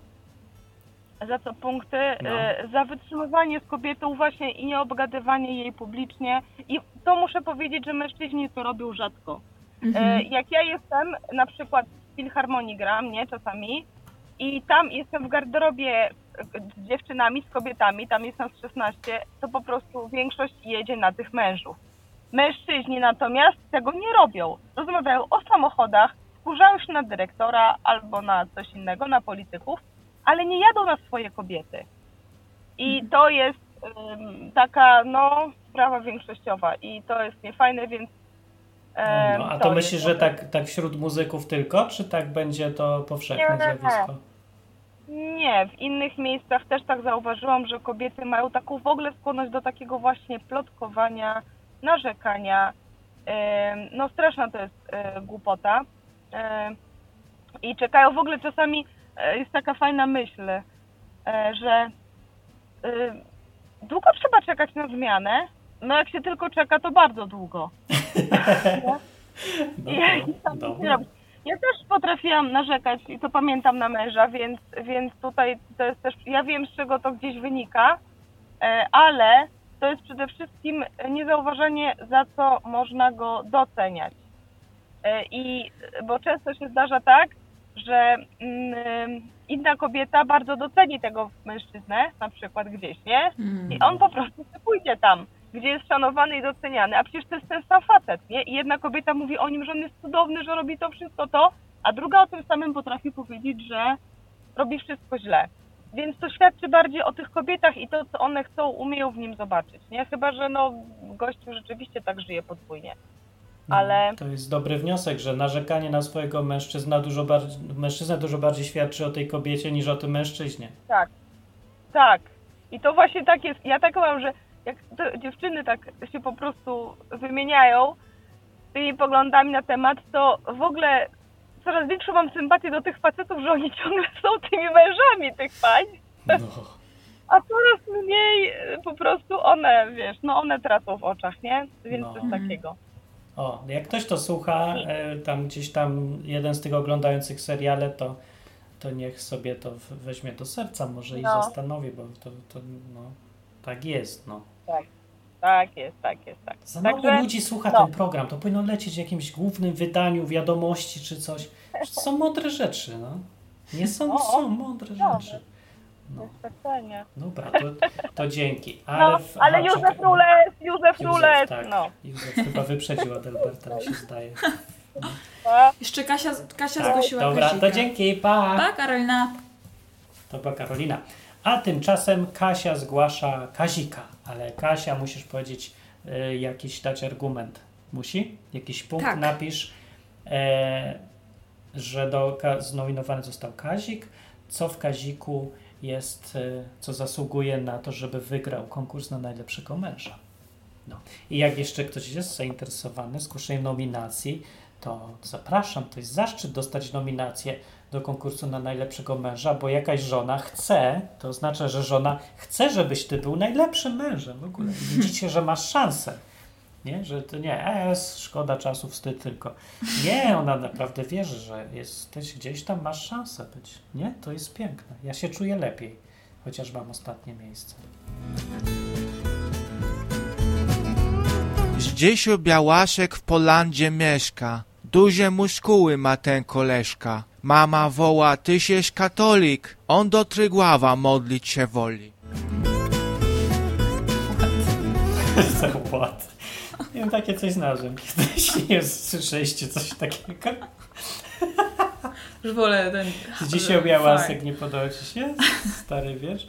Za co punkty? No. E, Za wytrzymywanie z kobietą właśnie i nie obgadywanie jej publicznie. I to muszę powiedzieć, że mężczyźni to robią rzadko. E, Jak ja jestem, na przykład w Filharmonii gram, nie, czasami, i tam jestem w garderobie z dziewczynami, z kobietami, tam jest nas 16, to po prostu większość jedzie na tych mężów. Mężczyźni natomiast tego nie robią. Rozmawiają o samochodach, wkurzają się na dyrektora albo na coś innego, na polityków, ale nie jadą na swoje kobiety. I to jest ym, taka, no, sprawa większościowa i to jest niefajne, więc em, No, a to jest- myślisz, że tak, tak wśród muzyków tylko, czy tak będzie to powszechne Nie. zjawisko? Nie, w innych miejscach też tak zauważyłam, że kobiety mają taką w ogóle skłonność do takiego właśnie plotkowania, narzekania. No straszna to jest e, głupota. Em, I czekają w ogóle czasami, e, jest taka fajna myśl, e, że e, długo trzeba czekać na zmianę. No jak się tylko czeka, to bardzo długo. Dobra. Ja też potrafiłam narzekać i to pamiętam na męża, więc, więc tutaj to jest też, ja wiem z czego to gdzieś wynika, e, ale to jest przede wszystkim niezauważenie, za co można go doceniać. E, I bo często się zdarza tak, że mm, inna kobieta bardzo doceni tego mężczyznę, na przykład gdzieś, nie? I on po prostu pójdzie tam, gdzie jest szanowany i doceniany, a przecież to jest ten sam facet, nie? I jedna kobieta mówi o nim, że on jest cudowny, że robi to wszystko to, a druga o tym samym potrafi powiedzieć, że robi wszystko źle. Więc to świadczy bardziej o tych kobietach i to, co one chcą, umieją w nim zobaczyć, nie? Chyba, że no, gościu rzeczywiście tak żyje podwójnie. No, Ale To jest dobry wniosek, że narzekanie na swojego mężczyzna dużo bardziej, mężczyznę dużo bardziej świadczy o tej kobiecie niż o tym mężczyźnie. Tak, tak. I to właśnie tak jest. Ja tak mam, że jak te dziewczyny tak się po prostu wymieniają tymi poglądami na temat, to w ogóle coraz większą mam sympatię do tych facetów, że oni ciągle są tymi mężami tych pań, No. a coraz mniej po prostu one, wiesz, no one tracą w oczach, nie? Więc No. coś takiego. O, jak ktoś to słucha, e, tam gdzieś tam jeden z tych oglądających seriale, to, to niech sobie to weźmie do serca może i No. zastanowi, bo to, to no, tak jest, no. Tak jest, tak jest, tak. Za mało Także- ludzi słucha no. ten program, to powinno lecieć w jakimś głównym wydaniu wiadomości czy coś. Są mądre rzeczy, no. Nie są, O, są mądre no. rzeczy. No, Specjalnie. dobra, to, to dzięki. Ale, No, w- ale aha, Józef czekaj. Rules, Józef Józef, Rules, tak. no. Józef chyba wyprzedził Adelberta, mi się zdaje. A, Jeszcze Kasia, Kasia Tak, zgłosiła dobra, Kazika. to dzięki, pa! Pa, Karolina. To była Karolina. A tymczasem Kasia zgłasza Kazika, ale Kasia musisz powiedzieć y, jakiś dać argument. Musi? Jakiś punkt Tak. napisz, e, że do, ka, znominowany został Kazik, co w Kaziku jest, e, co zasługuje na to, żeby wygrał konkurs na najlepszego męża. No. I jak jeszcze ktoś jest zainteresowany zgłoszeniem nominacji, to zapraszam. To jest zaszczyt dostać nominację do konkursu na najlepszego męża, bo jakaś żona chce, to oznacza, że żona chce, żebyś ty był najlepszym mężem w ogóle. Widzicie, że masz szansę. Nie, że to nie, e, szkoda czasu, wstyd tylko. Nie, ona naprawdę wierzy, że jesteś gdzieś tam, masz szansę być. Nie, to jest piękne. Ja się czuję lepiej, chociaż mam ostatnie miejsce. Zdziesiu Białaszek w Polandzie mieszka. Duże muskuły ma ten koleżka. Mama woła, tyś katolik. On do Trygława modlić się woli. Zapłat. Nie wiem, takie coś znalazłem. Kiedyś nie słyszeliście coś takiego? Już wolę ten... Dzisiaj Białasek nie podoba ci się? Stary wiesz?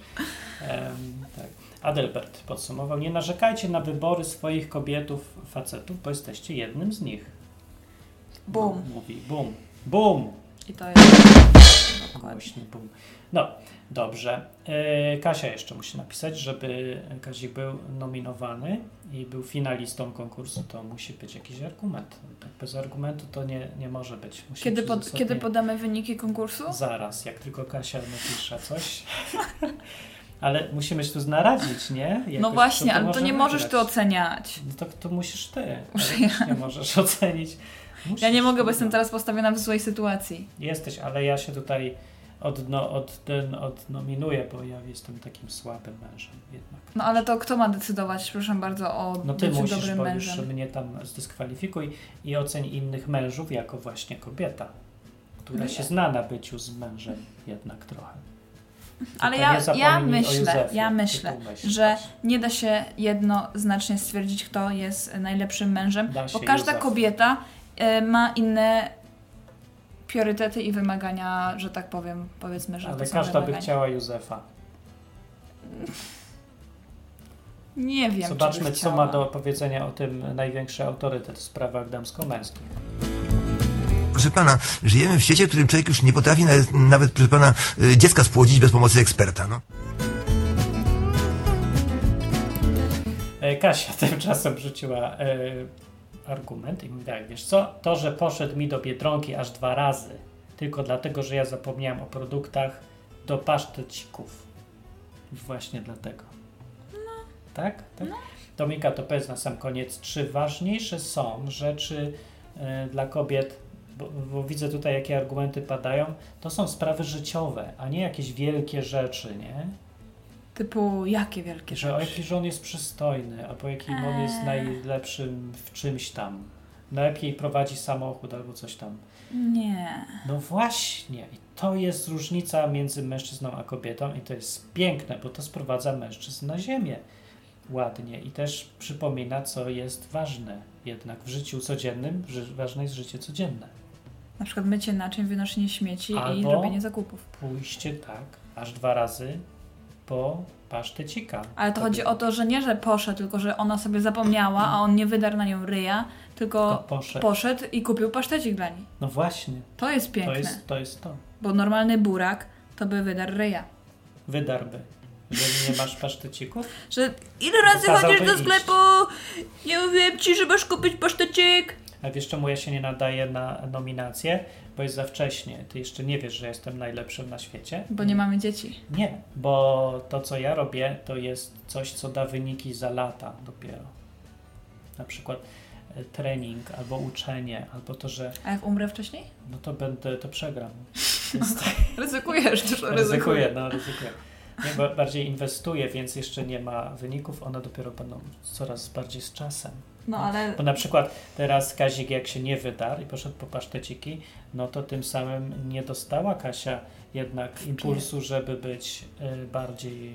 Em, tak. Adelbert podsumował. Nie narzekajcie na wybory swoich kobietów, facetów, bo jesteście jednym z nich. Bum. No, mówi bum. Bum! I to jest... Dokładnie. No, dobrze. E, Kasia jeszcze musi napisać, żeby Kazik był nominowany i był finalistą konkursu, to musi być jakiś argument. Tak bez argumentu to nie, nie może być. Musi Kiedy, pod, kiedy podamy wyniki konkursu? Zaraz, jak tylko Kasia napisze coś. Ale musimy się tu naradzić, nie? Jakoś, No właśnie, kto ale to nie możesz wygrać. ty oceniać. No to, to musisz ty. Muszę nie możesz ocenić. Musisz, Ja nie mogę, bo jestem teraz postawiona w złej sytuacji. Jesteś, ale ja się tutaj odno, od, odnominuję, bo ja jestem takim słabym mężem jednak. No ale to kto ma decydować, proszę bardzo, o No ty musisz, dobrym bo mężem? już mnie tam zdyskwalifikuj i oceń innych mężów jako właśnie kobieta, która No się zna na byciu z mężem jednak trochę. Ale ja, nie ja myślę, Józefie, ja myślę, że nie da się jednoznacznie stwierdzić, kto jest najlepszym mężem, bo każda Józef. kobieta ma inne priorytety i wymagania, że tak powiem, powiedzmy, że Ale to są każda by wymagania. chciała Józefa. Nie wiem, czy Zobaczmy, by co ma do powiedzenia o tym największy autorytet w sprawach damsko-męskich. Proszę pana, żyjemy w świecie, w którym człowiek już nie potrafi nawet, nawet proszę pana, y, dziecka spłodzić bez pomocy eksperta, no. E, Kasia tymczasem rzuciła e, argument i mówi tak, wiesz co, to, że poszedł mi do Biedronki aż dwa razy, tylko dlatego, że ja zapomniałem o produktach do pasztecików. Właśnie dlatego. Tak? tak? Dominika, to powiedz na sam koniec, czy ważniejsze są rzeczy e, dla kobiet, bo, bo widzę tutaj, jakie argumenty padają, to są sprawy życiowe, a nie jakieś wielkie rzeczy, nie? Typu, jakie wielkie Że o rzeczy? jaki on jest przystojny, albo jakim on jest Eee. najlepszym w czymś tam. Lepiej prowadzi samochód albo coś tam. Nie. No właśnie, i to jest różnica między mężczyzną a kobietą i to jest piękne, bo to sprowadza mężczyzn na ziemię ładnie i też przypomina, co jest ważne jednak w życiu codziennym, że ważne jest życie codzienne. Na przykład mycie naczyń, wynoszenie śmieci i Albo- robienie zakupów. Pójście tak, aż dwa razy po pasztecika. Ale to chodzi o to, że nie, że poszedł, tylko że ona sobie zapomniała, a on nie wydarł na nią ryja, tylko Tylko poszedł. poszedł i kupił pasztecik dla niej. No właśnie, To jest piękne. to jest, to jest to. Bo normalny burak to by wydarł ryja. Wydarby. Jeżeli nie masz pasztecików, Że ile razy chodzisz do iść. sklepu? Nie mówiłem ci, że masz kupić pasztecik. a wiesz czemu ja się nie nadaję na nominację? Bo jest za wcześnie. Ty jeszcze nie wiesz, że jestem najlepszym na świecie. Bo nie mamy dzieci. Nie, bo to co ja robię, to jest coś, co da wyniki za lata dopiero. Na przykład e, trening, albo uczenie, albo to, że A jak umrę wcześniej? no to będę, to przegram. Jest Ryzykujesz, dużo Ryzykuję, no ryzykuję. Nie, bardziej inwestuję, więc jeszcze nie ma wyników, one dopiero będą coraz bardziej z czasem. No ale Bo na przykład teraz Kazik jak się nie wydarł i poszedł po paszteciki, no to tym samym nie dostała Kasia jednak impulsu, żeby być y, bardziej,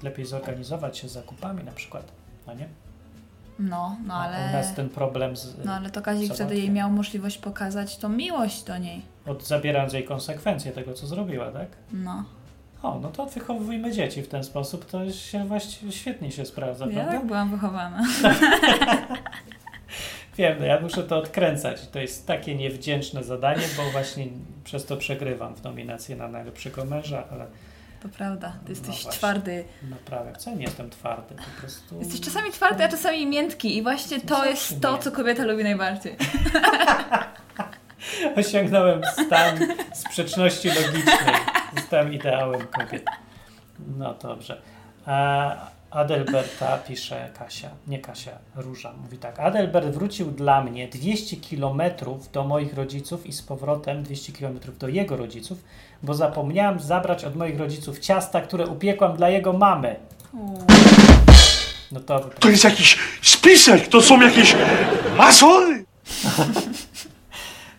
y, lepiej zorganizować się z zakupami na przykład, no nie? no, no A U ale... nas ten problem z, No ale to Kazik wtedy jej miał możliwość pokazać tą miłość do niej. od zabierając jej konsekwencje tego, co zrobiła, tak? No. O, no to wychowujmy dzieci w ten sposób, to się właściwie świetnie się sprawdza, Ja prawda? tak byłam wychowana. Wiem, no ja muszę to odkręcać. To jest takie niewdzięczne zadanie, bo właśnie przez to przegrywam w nominację na najlepszego męża, ale To prawda, ty jesteś No twardy. naprawdę, wcale nie jestem twardy, po prostu... Jesteś czasami twardy, a czasami miętki i właśnie to Zawsze jest to, co kobieta lubi najbardziej. Osiągnąłem stan sprzeczności logicznej. Zostałem ideałem kobiet. No dobrze. A Adelberta pisze Kasia, nie Kasia, Róża, mówi tak. Adelbert wrócił dla mnie 200 kilometrów do moich rodziców i z powrotem 200 kilometrów do jego rodziców, bo zapomniałam zabrać od moich rodziców ciasta, które upiekłam dla jego mamy. No to... To jest jakiś spisek, to są jakieś masony.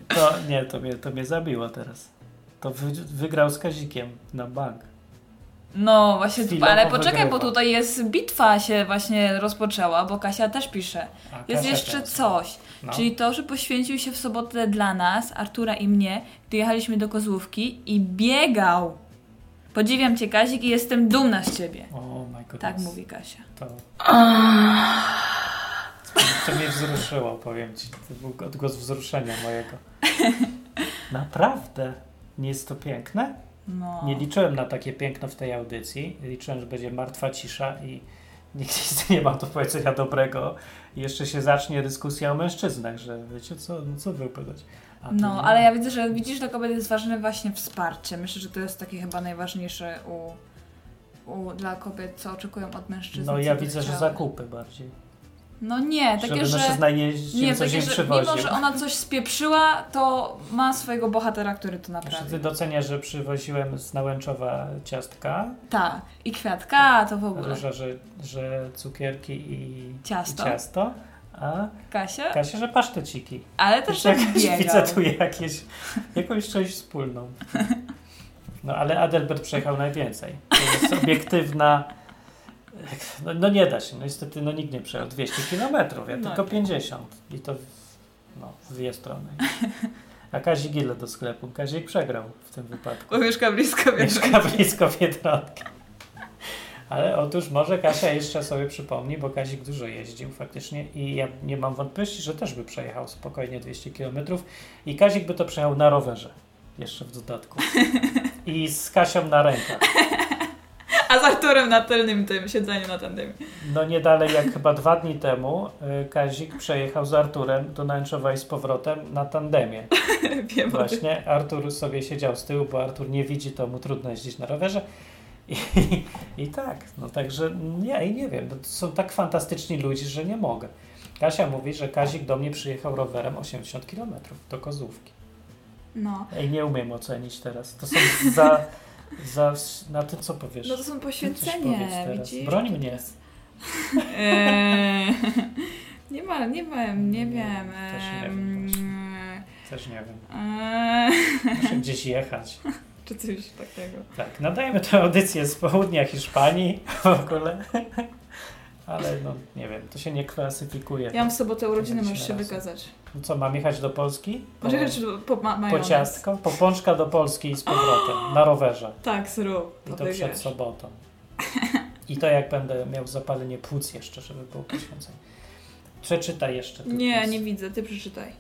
To nie, to mnie, to mnie zabiło teraz. To wy, wygrał z Kazikiem na bank. No właśnie, Chwilowo ale poczekaj, wygrywa. bo tutaj jest bitwa się właśnie rozpoczęła, bo Kasia też pisze. A, Jest Kasia jeszcze też. coś, No. czyli to, że poświęcił się w sobotę dla nas, Artura i mnie, gdy jechaliśmy do Kozłówki i biegał. Podziwiam cię, Kazik, i jestem dumna z ciebie. O my goodness. Tak mówi Kasia. To, to mnie wzruszyło, powiem ci. To był odgłos wzruszenia mojego. Naprawdę? Nie jest to piękne? No. Nie liczyłem na takie piękno w tej audycji. Liczyłem, że będzie martwa cisza i nikt nie ma do powiedzenia dobrego. I jeszcze się zacznie dyskusja o mężczyznach, że wiecie co, no co wy opowiadać. No, ale ja widzę, że widzisz, dla kobiety jest ważne właśnie wsparcie. Myślę, że to jest takie chyba najważniejsze u, u, dla kobiet, co oczekują od mężczyzn. No ja widzę, że chciały. zakupy bardziej. No nie, Żeby takie, na że... Nie, takie, że przywoził. mimo, że ona coś spieprzyła, to ma swojego bohatera, który to Czy naprawi. ty doceniasz, że przywoziłem z Nałęczowa ciastka? Tak, i kwiatka, to w ogóle. Róża, że, że cukierki i Ciasto. I ciasto a Kasia? Kasia, że paszteciki. Ale też tak biegał. widzę tu jakieś, jakąś część wspólną. No ale Adelbert przejechał najwięcej. To jest obiektywna... No, no nie da się, no niestety no nikt nie przejechał 200 km, ja No. tylko 50 i to w, no, w dwie strony. A Kazik ile do sklepu? Kazik przegrał w tym wypadku. Bo mieszka blisko Mieszka blisko Biedronki. Ale otóż może Kasia jeszcze sobie przypomni, bo Kazik dużo jeździł faktycznie i ja nie mam wątpliwości, że też by przejechał spokojnie 200 km i Kazik by to przejechał na rowerze. Jeszcze w dodatku. I z Kasią na rękach. A z Arturem na tylnym tym siedzeniu na tandemie. No nie dalej jak chyba dwa dni temu y, Kazik przejechał z Arturem do Nęczowa i z powrotem na tandemie. Wiem. Właśnie Artur sobie siedział z tyłu, bo Artur nie widzi, to mu trudno jeździć na rowerze. I, i tak, no także nie, i nie wiem, no są tak fantastyczni ludzie, że nie mogę. Kasia mówi, że Kazik do mnie przyjechał rowerem 80 km do Kozłówki. No. Ej, nie umiem ocenić teraz. To są za, za na tym, co powiesz. No to są poświęcenie, widzisz? Broń mnie. nie ma, nie wiem, nie wiem. też nie wiem em, Też nie wiem. eee, Muszę gdzieś jechać. Czy coś takiego. Tak, nadajemy tę audycję z południa Hiszpanii w ogóle. Ale no, nie wiem, to się nie klasyfikuje. Ja mam w sobotę urodziny, możesz się wykazać. No Co, mam jechać do Polski? Po, Może jechać po, po, ma, po ciastko? Po pączka do Polski i z powrotem, na rowerze. Tak, zrób. I to przed sobotą. I to jak będę miał zapalenie płuc jeszcze, żeby było poświęcenie. Przeczytaj jeszcze. Nie, nie widzę, ty przeczytaj.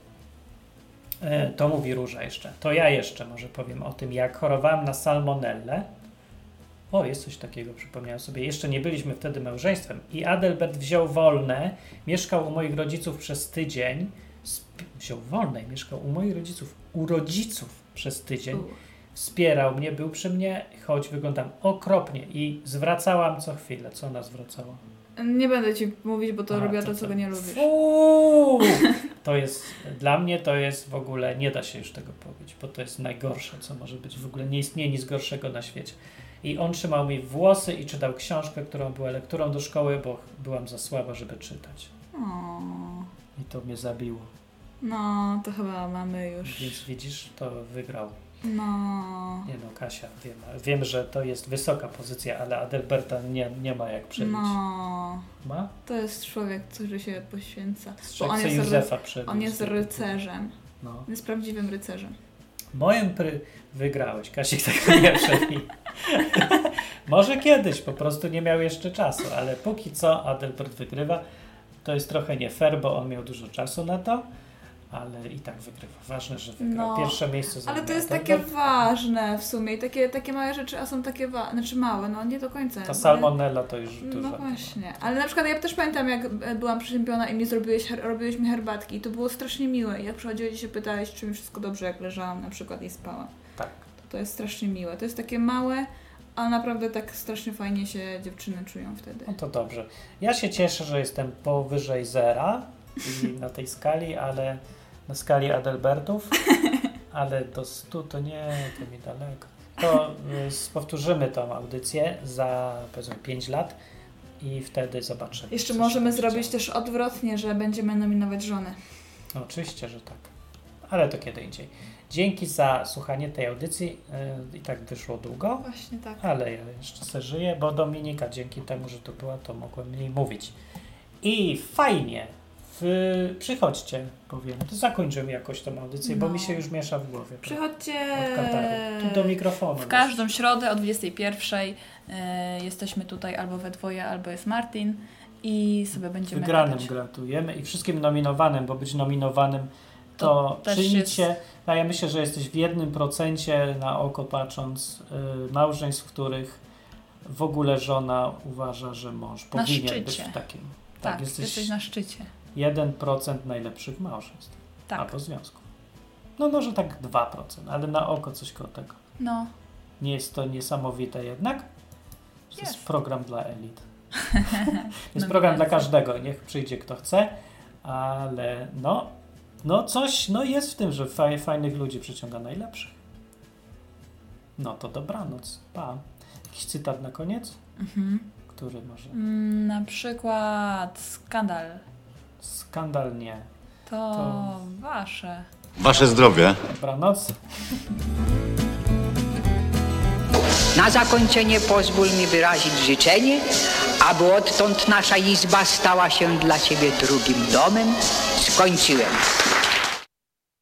E, To mówi Róża jeszcze. To ja jeszcze może powiem o tym, jak chorowałem na salmonellę. O, jest coś takiego, przypomniałem sobie. Jeszcze nie byliśmy wtedy małżeństwem. I Adelbert wziął wolne, mieszkał u moich rodziców przez tydzień. Wziął wolne i mieszkał u moich rodziców, u rodziców przez tydzień. Wspierał mnie, był przy mnie, choć wyglądam okropnie i zwracałam co chwilę. Co ona zwracała? Nie będę ci mówić, bo to A, robiła to to, co? co go nie lubisz. Uuu, to jest, dla mnie to jest w ogóle, nie da się już tego powiedzieć, bo to jest najgorsze, co może być. W ogóle nie istnieje nic gorszego na świecie. I on trzymał mi włosy i czytał książkę, którą była lekturą do szkoły, bo byłam za słaba, żeby czytać. O, I to mnie zabiło. no, to chyba mamy już. Więc widzisz, to wygrał. No. Nie no, Kasia, wiem, wiem, że to jest wysoka pozycja, ale Adelberta nie, nie ma jak przebić. No. Ma? To jest człowiek, który się poświęca. Bo on chce jest, Józefa przebić. on jest rycerzem. No. On jest prawdziwym rycerzem. Moim pry... wygrałeś. Kasik tego nie przebij. Może kiedyś, po prostu nie miał jeszcze czasu, ale póki co Adelbert wygrywa. To jest trochę nie fair, bo on miał dużo czasu na to, ale i tak wygrywa. Ważne, że wygrał. No, Pierwsze miejsce Ale to jest takie Adelbert. ważne w sumie. I takie, takie małe rzeczy, a są takie ważne. Znaczy małe, no nie do końca. Ta salmonella to już dużo. No właśnie. Ale na przykład ja też pamiętam, jak e, byłam przeziębiona i mi zrobiłeś, robiłeś mi herbatki i to było strasznie miłe. I jak przychodziłeś i się pytałeś, czy mi wszystko dobrze, jak leżałam na przykład i spałam. Tak. To, to jest strasznie miłe. To jest takie małe, a naprawdę tak strasznie fajnie się dziewczyny czują wtedy. No to dobrze. Ja się cieszę, że jestem powyżej zera i na tej skali, ale na skali Adelbertów, ale do 100 to nie, to mi daleko. To y, powtórzymy tą audycję za powiedzmy 5 lat i wtedy zobaczymy. Jeszcze możemy zrobić też odwrotnie, że będziemy nominować żony. No, Oczywiście, że tak. Ale to kiedy indziej. Dzięki za słuchanie tej audycji. y, I tak wyszło długo. Właśnie tak. Ale ja jeszcze se żyję, bo Dominika dzięki temu, że tu była, to mogłem mniej mówić. I fajnie. W, przychodźcie, powiem. To zakończymy jakoś tą audycję, bo No. mi się już miesza w głowie. Przychodźcie. Tu do mikrofonu. w każdą środę o 21.00 e, jesteśmy tutaj albo we dwoje, albo jest Martin i sobie będziemy Wygranym gadać. gratulujemy i wszystkim nominowanym, bo być nominowanym to, To przyjmijcie. jest- A ja myślę, że jesteś w jednym procencie na oko patrząc y, małżeństw, w których w ogóle żona uważa, że mąż powinien być w takim. Tak, jesteś jesteś na szczycie. 1% najlepszych małżeństw. Tak. Albo związków. No może tak 2%, ale na oko coś koło tego. No. Nie jest to niesamowite jednak? To jest Jest. program dla elit. Jest program dla każdego, niech przyjdzie kto chce, ale no, no coś no jest w tym, że faj, fajnych ludzi przyciąga najlepszych. No to dobranoc. Pa. Jakiś cytat na koniec? Mhm. Który może? Mm, Na przykład skandal. Skandal nie. To, To- wasze. Wasze zdrowie. Dobranoc. Na zakończenie pozwól mi wyrazić życzenie, aby odtąd nasza izba stała się dla Ciebie drugim domem. Skończyłem.